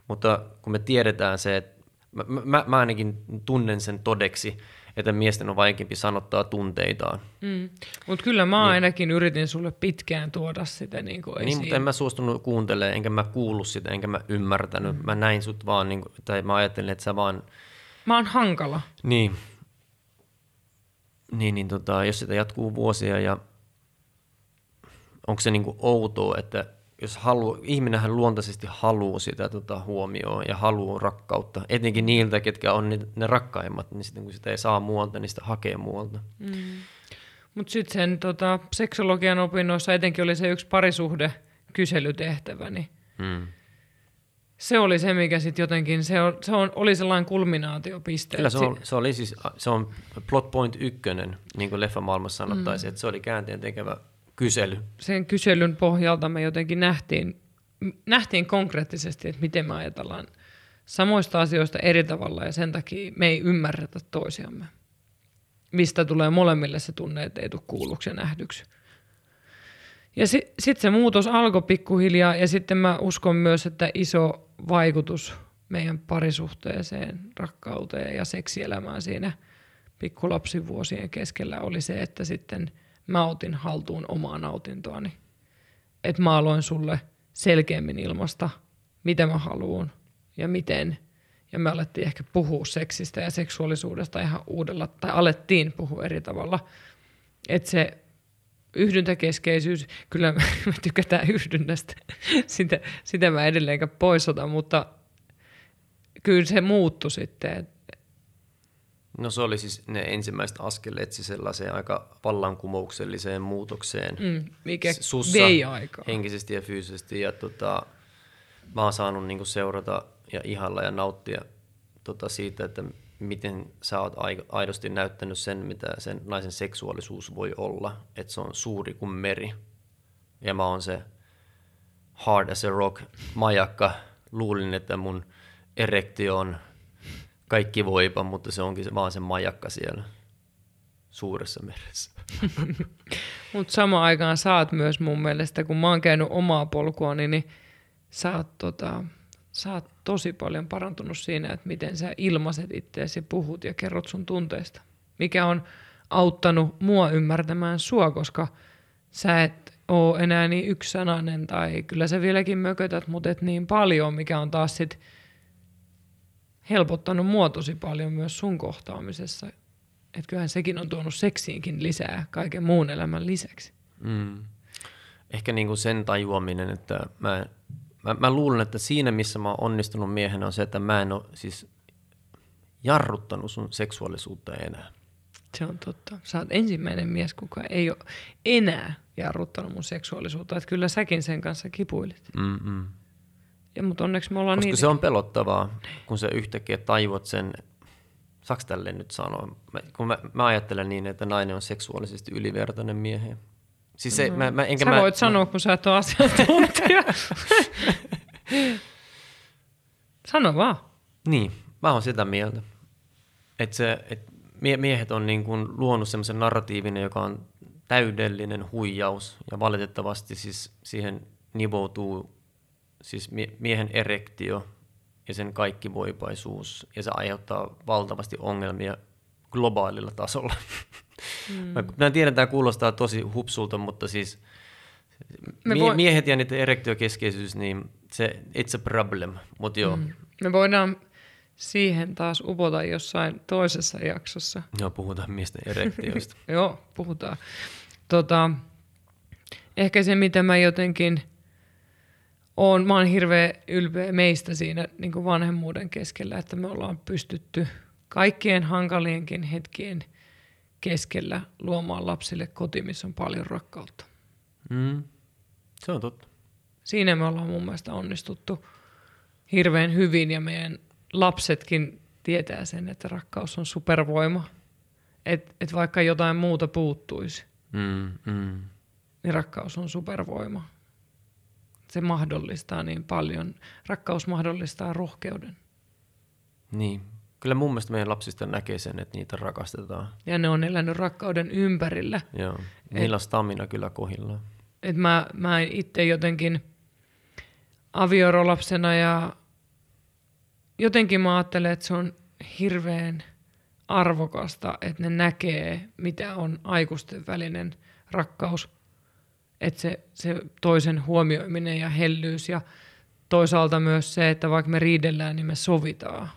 [SPEAKER 2] Mutta kun me tiedetään se, että mä, mä, mä ainakin tunnen sen todeksi, että miesten on vaikeampi sanottaa tunteitaan.
[SPEAKER 1] Mm. Mutta kyllä mä niin. ainakin yritin sulle pitkään tuoda sitä niin kuin
[SPEAKER 2] Niin, mutta en mä suostunut kuuntelemaan, enkä mä kuullut sitä, enkä mä ymmärtänyt. Mm. Mä näin sut vaan, niin kuin, tai mä ajattelin, että sä vaan...
[SPEAKER 1] Mä oon hankala.
[SPEAKER 2] Niin. Niin, niin tota, jos sitä jatkuu vuosia ja onko se niin kuin outoa, että jos halu, ihminenhän luontaisesti haluaa sitä tota, huomioon ja haluaa rakkautta, etenkin niiltä, ketkä on ne, ne rakkaimmat, niin sitten kun sitä ei saa muualta, niin sitä hakee muualta. Mm.
[SPEAKER 1] Mutta sitten sen tota, seksologian opinnoissa etenkin oli se yksi parisuhde kyselytehtävä, niin mm. se oli se, mikä sitten jotenkin, se, on, se on, oli sellainen kulminaatiopiste.
[SPEAKER 2] Kyllä se, on, se oli siis, se on plot point ykkönen, niin kuin leffamaailmassa sanottaisiin, mm. että se oli käänteen tekevä kysely.
[SPEAKER 1] Sen kyselyn pohjalta me jotenkin nähtiin, nähtiin konkreettisesti, että miten me ajatellaan samoista asioista eri tavalla ja sen takia me ei ymmärretä toisiamme. Mistä tulee molemmille se tunne, että ei tule kuulluksi ja nähdyksi. Ja si- sitten se muutos alkoi pikkuhiljaa ja sitten mä uskon myös, että iso vaikutus meidän parisuhteeseen, rakkauteen ja seksielämään siinä pikkulapsivuosien keskellä oli se, että sitten – mä otin haltuun omaa nautintoani. Että mä aloin sulle selkeämmin ilmasta, mitä mä haluan ja miten. Ja me alettiin ehkä puhua seksistä ja seksuaalisuudesta ihan uudella, tai alettiin puhua eri tavalla. Että se yhdyntäkeskeisyys, kyllä me tykätään yhdynnästä, sitä, sitä mä edelleenkään poisota, mutta kyllä se muuttui sitten.
[SPEAKER 2] No se oli siis ne ensimmäiset askeleet siis sellaiseen aika vallankumoukselliseen muutokseen. Mm,
[SPEAKER 1] mikä Sussa, vei aikaa.
[SPEAKER 2] henkisesti ja fyysisesti. Ja tota, mä oon saanut niinku seurata ja ihalla ja nauttia tota siitä, että miten sä oot aidosti näyttänyt sen, mitä sen naisen seksuaalisuus voi olla. Että se on suuri kuin meri. Ja mä oon se hard as a rock majakka. Luulin, että mun erektio on – kaikki voipa, mutta se onkin vaan se majakka siellä suuressa meressä.
[SPEAKER 1] mutta samaan aikaan saat myös mun mielestä, kun mä oon käynyt omaa polkua, niin sä oot, tota, sä oot tosi paljon parantunut siinä, että miten sä ilmaiset itseäsi, puhut ja kerrot sun tunteista. Mikä on auttanut mua ymmärtämään sua, koska sä et oo enää niin yksisanainen tai kyllä sä vieläkin mökötät, mutta et niin paljon, mikä on taas sitten helpottanut mua tosi paljon myös sun kohtaamisessa. Että kyllähän sekin on tuonut seksiinkin lisää kaiken muun elämän lisäksi. Mm.
[SPEAKER 2] Ehkä niinku sen tajuaminen, että mä, mä, mä luulen, että siinä missä mä oon onnistunut miehenä on se, että mä en ole siis jarruttanut sun seksuaalisuutta enää.
[SPEAKER 1] Se on totta. Sä oot ensimmäinen mies, kuka ei ole enää jarruttanut mun seksuaalisuutta. Että kyllä säkin sen kanssa kipuilit. Mm-mm. Ja, mutta onneksi me ollaan
[SPEAKER 2] Koska
[SPEAKER 1] niin...
[SPEAKER 2] se on pelottavaa, kun se yhtäkkiä tajuat sen, saaks tälle nyt sanoa, mä, kun mä, mä ajattelen niin, että nainen on seksuaalisesti ylivertainen miehen. Siis se, mm. mä, mä, enkä
[SPEAKER 1] sä
[SPEAKER 2] mä,
[SPEAKER 1] voit mä, sanoa, kun sä et ole asiantuntija. Sano vaan.
[SPEAKER 2] Niin, mä oon sitä mieltä. Että se, et miehet on niin kuin luonut semmoisen narratiivin, joka on täydellinen huijaus ja valitettavasti siis siihen nivoutuu siis miehen erektio ja sen kaikki voipaisuus, ja se aiheuttaa valtavasti ongelmia globaalilla tasolla. Mm. Mä, tiedän, tämä kuulostaa tosi hupsulta, mutta siis mie- voi... miehet ja niiden erektiokeskeisyys, niin se, it's a problem, mutta joo. Mm.
[SPEAKER 1] Me voidaan siihen taas upota jossain toisessa jaksossa.
[SPEAKER 2] Joo, puhutaan miesten erektioista.
[SPEAKER 1] joo, puhutaan. Tota, ehkä se, mitä mä jotenkin oon, mä oon hirveän ylpeä meistä siinä niin kuin vanhemmuuden keskellä, että me ollaan pystytty kaikkien hankalienkin hetkien keskellä luomaan lapsille koti, missä on paljon rakkautta.
[SPEAKER 2] Mm. Se on totta.
[SPEAKER 1] Siinä me ollaan mun mielestä onnistuttu hirveän hyvin ja meidän lapsetkin tietää sen, että rakkaus on supervoima. Että et vaikka jotain muuta puuttuisi, mm, mm. niin rakkaus on supervoima se mahdollistaa niin paljon. Rakkaus mahdollistaa rohkeuden.
[SPEAKER 2] Niin. Kyllä mun mielestä meidän lapsista näkee sen, että niitä rakastetaan.
[SPEAKER 1] Ja ne on elänyt rakkauden ympärillä.
[SPEAKER 2] Joo. Niillä on stamina kyllä kohillaan.
[SPEAKER 1] Et mä, mä itse jotenkin aviorolapsena ja jotenkin mä ajattelen, että se on hirveän arvokasta, että ne näkee, mitä on aikuisten välinen rakkaus. Että se, se toisen huomioiminen ja hellyys ja toisaalta myös se, että vaikka me riidellään, niin me sovitaan.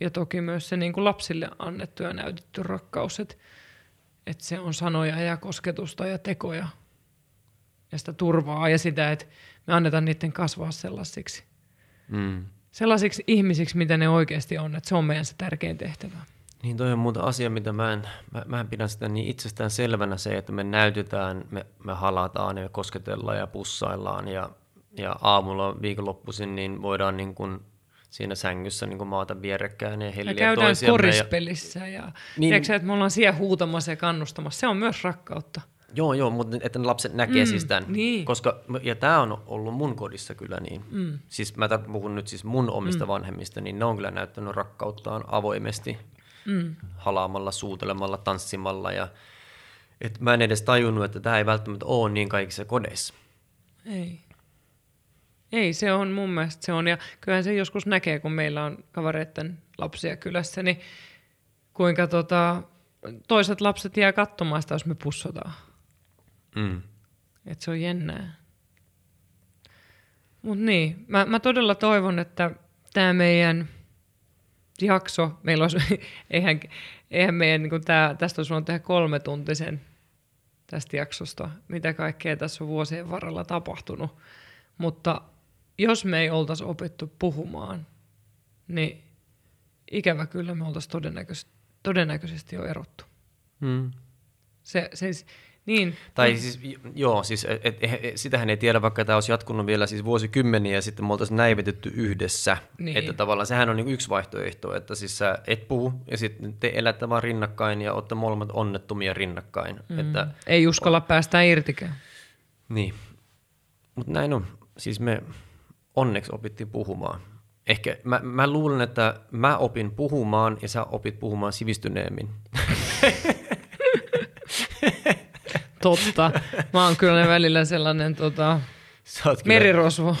[SPEAKER 1] Ja toki myös se niin kuin lapsille annettu ja näytetty rakkaus, että, että se on sanoja ja kosketusta ja tekoja ja sitä turvaa ja sitä, että me annetaan niiden kasvaa sellaisiksi.
[SPEAKER 2] Mm.
[SPEAKER 1] Sellaisiksi ihmisiksi, mitä ne oikeasti on, että se on meidän se tärkein tehtävä.
[SPEAKER 2] Niin toi on muuta asia, mitä mä en, mä, mä en pidä sitä niin itsestään selvänä se, että me näytetään, me, me halataan ja me kosketellaan ja pussaillaan ja, ja aamulla viikonloppuisin niin voidaan niin kuin siinä sängyssä niin kuin maata vierekkäin ja helliä
[SPEAKER 1] Ja käydään
[SPEAKER 2] toisiamme.
[SPEAKER 1] korispelissä ja, ja
[SPEAKER 2] Niin.
[SPEAKER 1] tiedätkö, että me ollaan siellä huutamassa ja kannustamassa. Se on myös rakkautta.
[SPEAKER 2] Joo, joo, mutta että ne lapset näkee mm, siis tämän.
[SPEAKER 1] niin.
[SPEAKER 2] Koska, ja tämä on ollut mun kodissa kyllä niin. Mm. Siis mä puhun nyt siis mun omista mm. vanhemmista, niin ne on kyllä näyttänyt rakkauttaan avoimesti. Mm. Halaamalla, suutelemalla, tanssimalla. Ja, et mä en edes tajunnut, että tämä ei välttämättä ole niin kaikissa kodeissa.
[SPEAKER 1] Ei. Ei, se on mun mielestä se on. Ja kyllähän se joskus näkee, kun meillä on kavereiden lapsia kylässä, niin kuinka tota, toiset lapset jää katsomaan sitä, jos me pussotaan.
[SPEAKER 2] Mm.
[SPEAKER 1] Että se on jännää. Mutta niin, mä, mä todella toivon, että tämä meidän jakso, meillä olisi, eihän, eihän meidän, niin tää, tästä olisi voinut tehdä kolme tuntisen tästä jaksosta, mitä kaikkea tässä on vuosien varrella tapahtunut. Mutta jos me ei oltaisi opittu puhumaan, niin ikävä kyllä me oltaisiin todennäköisesti, todennäköisesti jo erottu.
[SPEAKER 2] Mm.
[SPEAKER 1] Se, se, niin,
[SPEAKER 2] Tai siis, joo, siis et, et, et, sitähän ei tiedä, vaikka tämä olisi jatkunut vielä siis vuosikymmeniä ja sitten me oltaisiin näivetetty yhdessä.
[SPEAKER 1] Niin.
[SPEAKER 2] Että tavallaan sehän on niinku yksi vaihtoehto, että siis sä et puhu ja sitten te elätte vaan rinnakkain ja olette molemmat onnettomia rinnakkain. Mm. Että,
[SPEAKER 1] ei uskalla päästä irtikään.
[SPEAKER 2] niin. Mutta näin on. Siis me onneksi opittiin puhumaan. Ehkä mä, mä luulen, että mä opin puhumaan ja sä opit puhumaan sivistyneemmin.
[SPEAKER 1] Totta. Mä oon kyllä välillä sellainen tota,
[SPEAKER 2] kyllä-
[SPEAKER 1] merirosvo.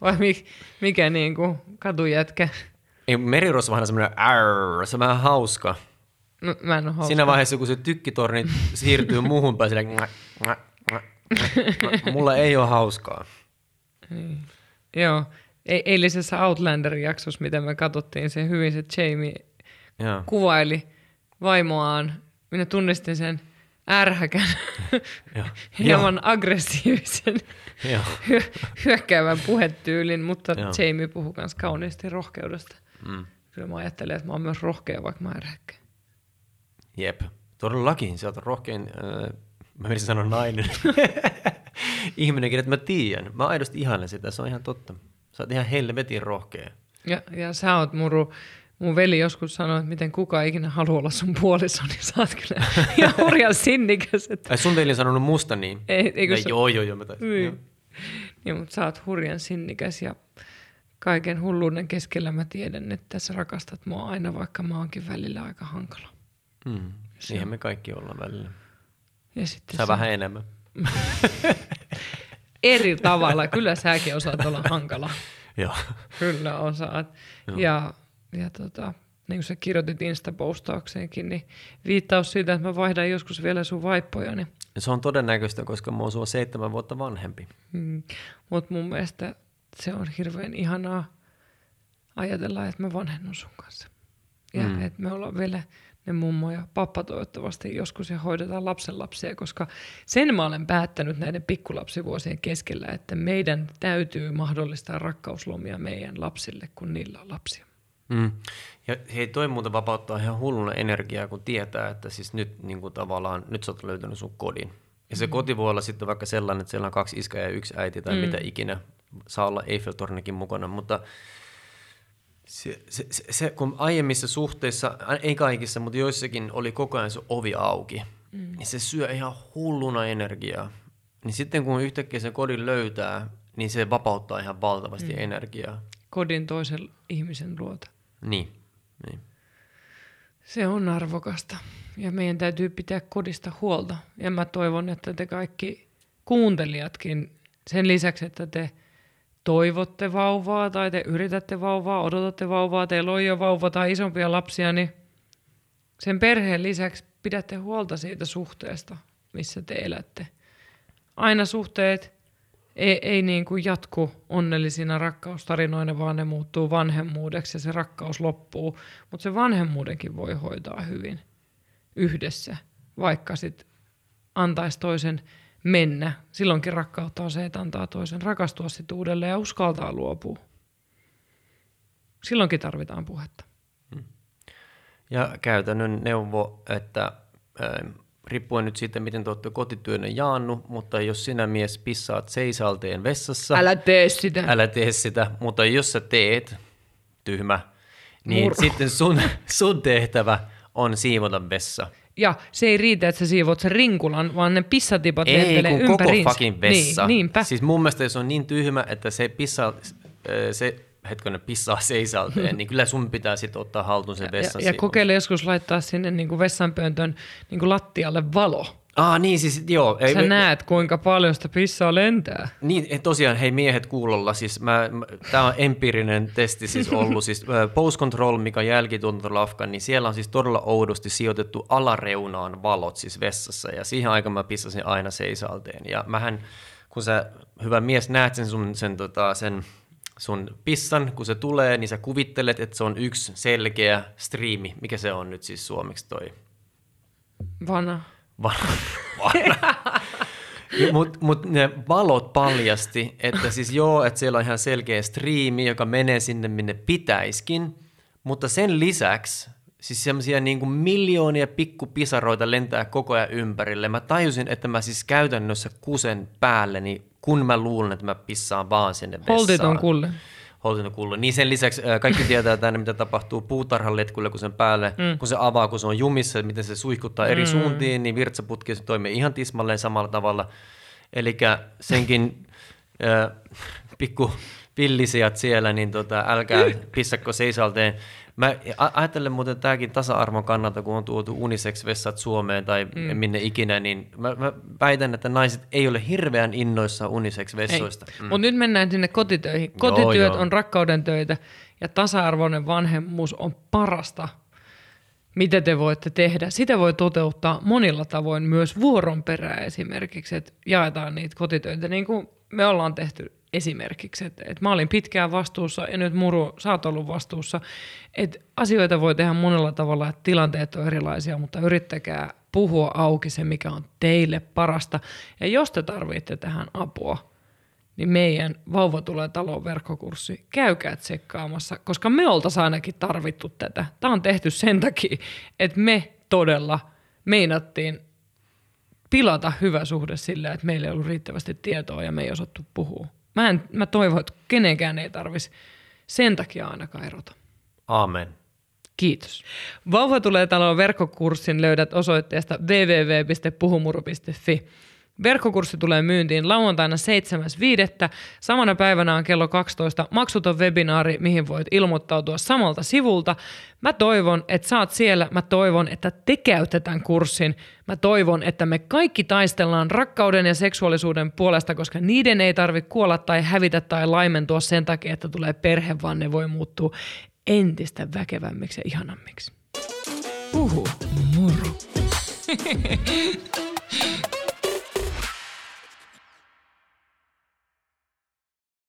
[SPEAKER 1] Vai mi, mikä niinku katujätkä.
[SPEAKER 2] Ei, merirosvahan on semmoinen arr, se on vähän hauska.
[SPEAKER 1] No, mä en hauska.
[SPEAKER 2] Siinä vaiheessa, kun se tykkitorni siirtyy muuhun päin, ngä. mulla ei ole hauskaa.
[SPEAKER 1] Joo. E- eilisessä Outlander-jaksossa, mitä me katsottiin, se hyvin se Jamie
[SPEAKER 2] Joo.
[SPEAKER 1] kuvaili vaimoaan. Minä tunnistin sen ärhäkän, hieman aggressiivisen, hyökkäävän puhetyylin, mutta
[SPEAKER 2] Joo.
[SPEAKER 1] Jamie puhui myös kauniisti rohkeudesta.
[SPEAKER 2] Mm.
[SPEAKER 1] Kyllä mä ajattelen, että mä oon myös rohkea, vaikka mä ärhäkkä.
[SPEAKER 2] Jep. Todellakin, sä oot rohkein, äh, mä menisin sanoa nainen. Ihminenkin, että mä tiedän. Mä aidosti ihailen sitä, se on ihan totta. Sä oot ihan helvetin rohkea.
[SPEAKER 1] Ja, ja sä oot muru, mun veli joskus sanoi, että miten kuka ikinä haluaa olla sun puoliso, niin sä oot kyllä ihan hurjan sinnikäs. Että,
[SPEAKER 2] Ai sun veli on sanonut musta niin?
[SPEAKER 1] Ei- eikö
[SPEAKER 2] Ei,
[SPEAKER 1] se-
[SPEAKER 2] Joo, joo, joo. Mä taisin.
[SPEAKER 1] niin.
[SPEAKER 2] Joo.
[SPEAKER 1] niin, mutta sä oot hurjan sinnikäs ja kaiken hulluuden keskellä mä tiedän, että sä rakastat mua aina, vaikka mä oonkin välillä aika hankala.
[SPEAKER 2] Mm. Siihen me kaikki ollaan välillä.
[SPEAKER 1] Ja sitten
[SPEAKER 2] Sä
[SPEAKER 1] se-
[SPEAKER 2] vähän enemmän.
[SPEAKER 1] eri tavalla. Kyllä säkin osaat olla hankala.
[SPEAKER 2] Joo.
[SPEAKER 1] Kyllä osaat.
[SPEAKER 2] Joo.
[SPEAKER 1] Ja, ja tota, niin kuin sä kirjoitit Insta-postaukseenkin, niin viittaus siitä, että mä vaihdan joskus vielä sun vaippoja, niin
[SPEAKER 2] se on todennäköistä, koska mä oon sua seitsemän vuotta vanhempi.
[SPEAKER 1] Mm. Mutta mun mielestä se on hirveän ihanaa ajatella, että mä vanhennun sun kanssa. Ja
[SPEAKER 2] Mm.
[SPEAKER 1] mm. että me ollaan vielä ne mummo ja pappa toivottavasti joskus ja hoidetaan lapsenlapsia, koska sen mä olen päättänyt näiden pikkulapsivuosien keskellä, että meidän täytyy mahdollistaa rakkauslomia meidän lapsille, kun niillä on lapsia.
[SPEAKER 2] Mm. Ja hei, toi muuten vapauttaa ihan hulluna energiaa, kun tietää, että siis nyt niin kuin tavallaan, nyt sä oot löytänyt sun kodin. Ja se mm. koti voi olla sitten vaikka sellainen, että siellä on kaksi iskä ja yksi äiti tai mm. mitä ikinä. Saa olla Eiffeltornikin mukana, mutta se, se, se, se, kun aiemmissa suhteissa, ei kaikissa, mutta joissakin oli koko ajan se ovi auki, mm. niin se syö ihan hulluna energiaa. Niin sitten kun yhtäkkiä sen kodin löytää, niin se vapauttaa ihan valtavasti mm. energiaa.
[SPEAKER 1] Kodin toisen ihmisen luota.
[SPEAKER 2] Niin, niin.
[SPEAKER 1] Se on arvokasta ja meidän täytyy pitää kodista huolta. Ja mä toivon, että te kaikki kuuntelijatkin sen lisäksi, että te toivotte vauvaa tai te yritätte vauvaa, odotatte vauvaa, teillä on jo vauva tai isompia lapsia, niin sen perheen lisäksi pidätte huolta siitä suhteesta, missä te elätte. Aina suhteet ei, ei niin kuin jatku onnellisina rakkaustarinoina, vaan ne muuttuu vanhemmuudeksi ja se rakkaus loppuu. Mutta se vanhemmuudenkin voi hoitaa hyvin yhdessä, vaikka sitten antaisi toisen mennä. Silloinkin rakkautta on se, että antaa toisen rakastua sitten uudelleen ja uskaltaa luopua. Silloinkin tarvitaan puhetta. Hmm.
[SPEAKER 2] Ja käytännön neuvo, että riippuen nyt siitä, miten te olette kotityönne jaannut, mutta jos sinä mies pissaat seisalteen vessassa.
[SPEAKER 1] Älä tee sitä.
[SPEAKER 2] Älä tee sitä, mutta jos sä teet, tyhmä, niin Murro. sitten sun, sun tehtävä on siivota vessa.
[SPEAKER 1] Ja se ei riitä, että sä siivot sen rinkulan, vaan ne pissatipat
[SPEAKER 2] ei,
[SPEAKER 1] lentelee
[SPEAKER 2] kun koko fucking vessa. Niin, niinpä. Siis mun mielestä jos on niin tyhmä, että se pissa, se hetkonen pissaa seisalteen, niin kyllä sun pitää sitten ottaa haltuun se vessan
[SPEAKER 1] Ja, ja kokeile joskus laittaa sinne niin kuin vessanpöntön niin kuin lattialle valo.
[SPEAKER 2] Ah niin, siis joo.
[SPEAKER 1] Ei, Sä me, näet, kuinka paljon sitä pissaa lentää.
[SPEAKER 2] Niin, tosiaan, hei miehet kuulolla, siis mä, mä, tämä on empiirinen testi siis ollut, siis Post Control, mikä on jälkituntolafka, niin siellä on siis todella oudosti sijoitettu alareunaan valot siis vessassa, ja siihen aikaan mä pissasin aina seisalteen, ja mähän, kun sä, hyvä mies, näet sen sun, sen, tota, sen sun pissan, kun se tulee, niin sä kuvittelet, että se on yksi selkeä striimi. Mikä se on nyt siis suomeksi toi?
[SPEAKER 1] Vana.
[SPEAKER 2] Vana. Vana. Mutta mut ne valot paljasti, että siis joo, että siellä on ihan selkeä striimi, joka menee sinne, minne pitäiskin, mutta sen lisäksi siis semmoisia niin kuin miljoonia pikkupisaroita lentää koko ajan ympärille. Mä tajusin, että mä siis käytännössä kusen päälleni kun mä luulen, että mä pissaan vaan sinne vessaan.
[SPEAKER 1] Holtiton kulle.
[SPEAKER 2] Holtiton kulle. Niin sen lisäksi kaikki tietää tänne, mitä tapahtuu puutarhan letkulle, kun sen päälle, mm. kun se avaa, kun se on jumissa, miten se suihkuttaa eri mm. suuntiin, niin virtsaputki se toimii ihan tismalleen samalla tavalla. Eli senkin äh, pikku villisijat siellä, niin tota, älkää pissakko seisalteen. Mä ajattelen muuten tämäkin tasa-arvon kannalta, kun on tuotu unisex-vessat Suomeen tai mm. minne ikinä, niin mä, mä väitän, että naiset ei ole hirveän innoissa unisex-vessoista.
[SPEAKER 1] Mm. Mutta nyt mennään sinne kotitöihin. Kotityöt joo, joo. on rakkauden töitä ja tasa-arvoinen vanhemmuus on parasta, mitä te voitte tehdä. Sitä voi toteuttaa monilla tavoin, myös vuoron perää esimerkiksi, että jaetaan niitä kotitöitä, niin kuin me ollaan tehty esimerkiksi, että, että mä olin pitkään vastuussa ja nyt Muru, sä oot ollut vastuussa. Että asioita voi tehdä monella tavalla, että tilanteet on erilaisia, mutta yrittäkää puhua auki se, mikä on teille parasta. Ja jos te tarvitte tähän apua, niin meidän Vauva tulee talon verkkokurssi, käykää tsekkaamassa, koska me oltaisiin ainakin tarvittu tätä. Tämä on tehty sen takia, että me todella meinattiin pilata hyvä suhde sillä, että meillä ei ollut riittävästi tietoa ja me ei osattu puhua. Mä, en, mä toivon, että kenenkään ei tarvitsisi sen takia ainakaan erota.
[SPEAKER 2] Amen.
[SPEAKER 1] Kiitos. Vauva tulee taloon verkkokurssin löydät osoitteesta www.puhumuru.fi. Verkkokurssi tulee myyntiin lauantaina 7.5. Samana päivänä on kello 12 maksuton webinaari, mihin voit ilmoittautua samalta sivulta. Mä toivon, että saat siellä. Mä toivon, että te käytte tämän kurssin. Mä toivon, että me kaikki taistellaan rakkauden ja seksuaalisuuden puolesta, koska niiden ei tarvitse kuolla tai hävitä tai laimentua sen takia, että tulee perhe, vaan ne voi muuttua entistä väkevämmiksi ja ihanammiksi. Uhu.